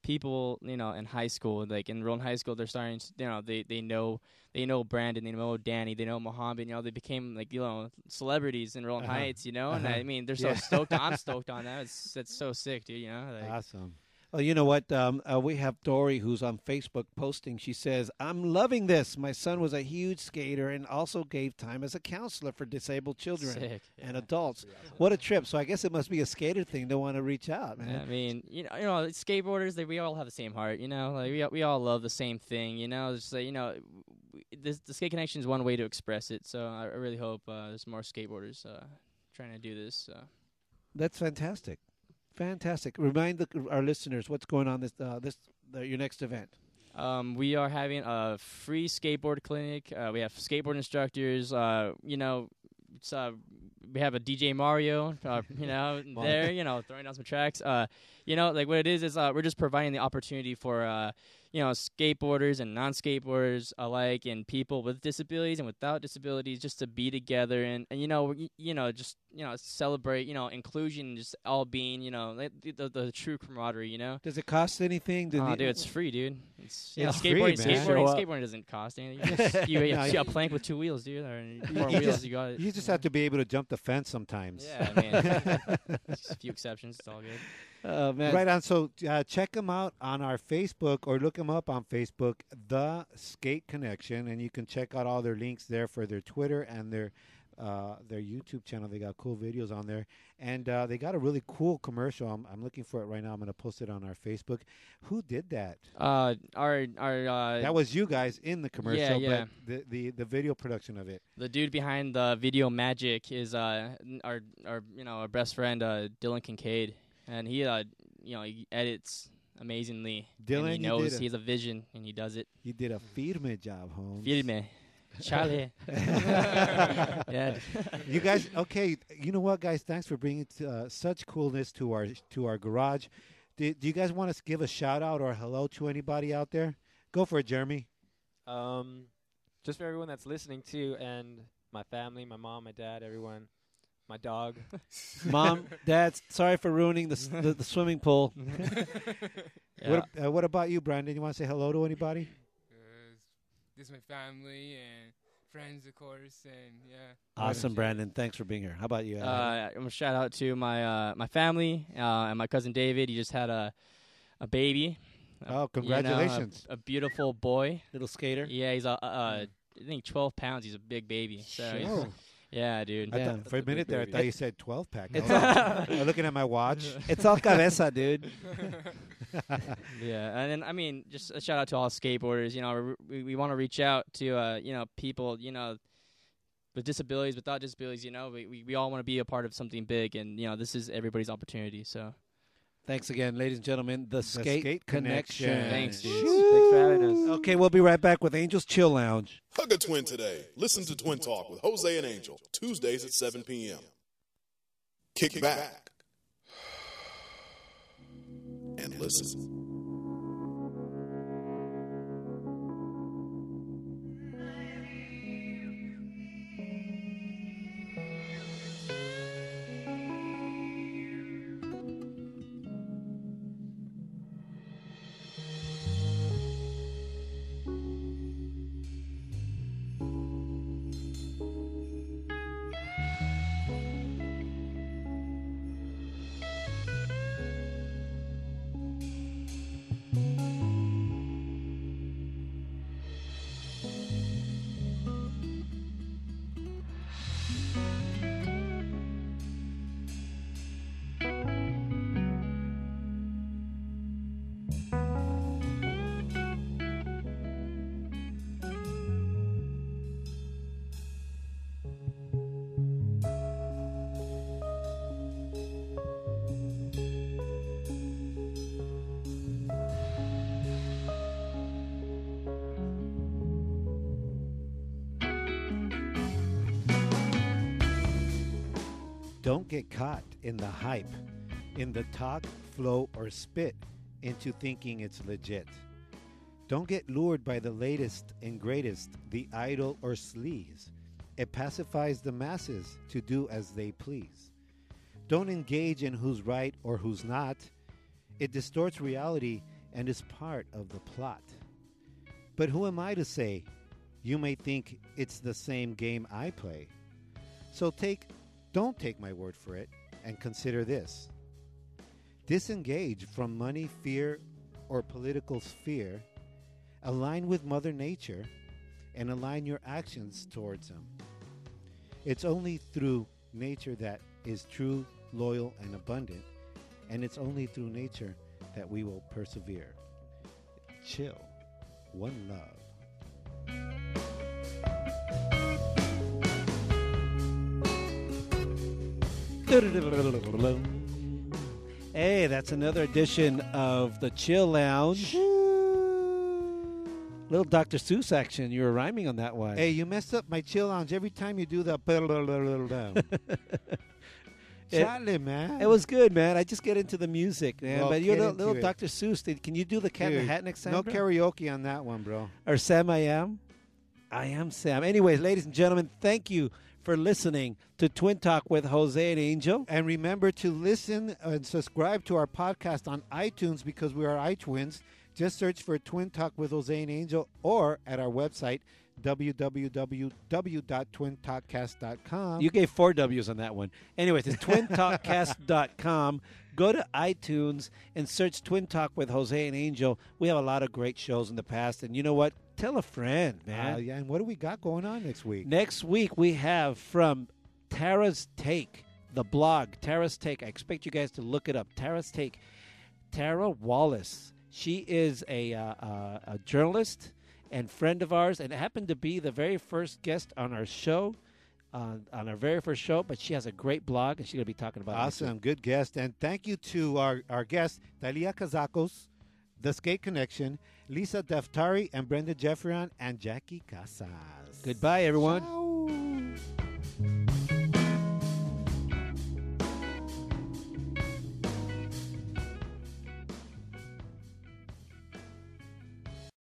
people you know in high school like in Rowland High School they're starting to, you know they they know they know Brandon they know Danny they know Mohammed you know they became like you know celebrities in Rowland Uh-huh. Heights you know and Uh-huh. I mean they're so Yeah. stoked I'm stoked on that it's that's so sick dude you know like, Awesome. Well, you know what? Um, uh, we have Dory who's on Facebook posting. She says, "I'm loving this. My son was a huge skater and also gave time as a counselor for disabled children Sick, and adults. What a trip! So I guess it must be a skater thing to want to reach out, man. Yeah, I mean, you know, you know, skateboarders. They, we all have the same heart. You know, like we all- we all love the same thing. You know, it's just like you know, w- this the skate connection is one way to express it. So I, I really hope uh, there's more skateboarders uh, trying to do this. So. That's fantastic, fantastic. Remind the, our listeners what's going on this uh, this uh, your next event. Um, we are having a free skateboard clinic. Uh, we have skateboard instructors. Uh, you know, it's, uh, we have a DJ Mario. Uh, you know, there. You know, throwing down some tracks. Uh, you know, like what it is is uh, we're just providing the opportunity for uh, you know skateboarders and non-skateboarders alike, and people with disabilities and without disabilities, just to be together and, and you know y- you know just you know celebrate you know inclusion, just all being you know like, the, the, the true camaraderie. You know. Does it cost anything? Do Oh, the- dude, it's free, dude. It's, Yeah, know, it's free, skateboarding, man. Skateboarding, up. skateboarding doesn't cost anything. You, just, you, you, No, have you- a plank with two wheels, dude, or four you wheels. just, you got it. you just have to be able to jump the fence sometimes. Yeah, I mean, just a few exceptions. It's all good. Oh man! Right on. So uh, check them out on our Facebook or look them up on Facebook, The Skate Connection, and you can check out all their links there for their Twitter and their uh, their YouTube channel. They got cool videos on there, and uh, they got a really cool commercial. I'm, I'm looking for it right now. I'm going to post it on our Facebook. Who did that? Uh, our our uh, that was you guys in the commercial, yeah. but the, the the video production of it. the dude behind the video magic is uh our our you know our best friend uh Dylan Kincaid, and he uh you know he edits amazingly. Dylan, and he you knows did a- he has a vision and he does it. You did a firme job, Holmes. Firme. Charlie. yeah. you guys, okay. You know what, guys? Thanks for bringing uh, such coolness to our to our garage. Do, do you guys want to give a shout out or hello to anybody out there? Go for it, Jeremy. Um, just for everyone that's listening too, and my family, my mom, my dad, everyone, my dog, Mom, Dad, sorry for ruining the s- the, the swimming pool. What, uh, what about you, Brandon? You want to say hello to anybody? This is my family and friends, of course, and yeah. Awesome, Brandon. Thanks for being here. How about you? Adam? Uh, I'm gonna shout out to my uh, my family uh, and my cousin David. He just had a a baby. Oh, A- you know, a- congratulations. a, beautiful boy, little skater. Yeah, he's a, uh, uh, I think 12 pounds. He's a big baby. So he's- Sure. Yeah, dude. I thought, for a minute there, I thought you said 12 pack. It's No, I'm looking at my watch. It's all cabeza, dude. yeah, and then I mean, just a shout out to all skateboarders. You know, we we want to reach out to uh, you know people you know with disabilities, without disabilities. You know, we we, we all want to be a part of something big, and you know, this is everybody's opportunity. So. Thanks again, ladies and gentlemen. The, Skate, Skate Connection. Connection. Thanks, dude. Thanks for having us. Okay, we'll be right back with Angels Chill Lounge. Hug a twin today. Listen to Twin Talk with Jose and Angel, Tuesdays at 7 p.m. Kick back and listen. Don't get caught in the hype, in the talk, flow, or spit into thinking it's legit. Don't get lured by the latest and greatest, the idol or sleaze. It pacifies the masses to do as they please. Don't engage in who's right or who's not. It distorts reality and is part of the plot. But who am I to say? You may think it's the same game I play. So take don't take my word for it and consider this. Disengage from money, fear, or political sphere. Align with Mother Nature and align your actions towards Him. It's only through nature that is true, loyal, and abundant, and it's only through nature that we will persevere. Chill. One love. Hey, that's another edition of the Chill Lounge. Little Dr. Seuss action. You were rhyming on that one. Hey, you messed up my chill lounge every time you do the. It- Chale, man. It was good, man. I just get into the music, man. Well, but you're the little it. Dr. Seuss. Did- Can you do the Cat in Dude, the Hat next time? No karaoke on that one, bro. Or Sam I Am? I am Sam. Anyways, ladies and gentlemen, thank you for listening to Twin Talk with Jose and Angel. And remember to listen and subscribe to our podcast on iTunes because we are iTwins. Just search for Twin Talk with Jose and Angel or at our website, www.twintalkcast.com. You gave four W's on that one. Anyways, it's twintalkcast.com. Go to iTunes and search Twin Talk with Jose and Angel. We have a lot of great shows in the past. And you know what? Tell a friend, man. Uh, yeah, and what do we got going on next week? Next week, we have from Tara's Take, the blog, Tara's Take. I expect you guys to look it up. Tara's Take. Tara Wallace. She is a, uh, uh, a journalist and friend of ours, and happened to be the very first guest on our show, uh, on our very first show. But she has a great blog, and she's going to be talking about it Awesome, good guest. And thank you to our, our guests, Talia Kazakos, The Skate Connection, Lisa Daftari, and Brenda Jeffrion, and Jackie Casas. Goodbye, everyone. Ciao.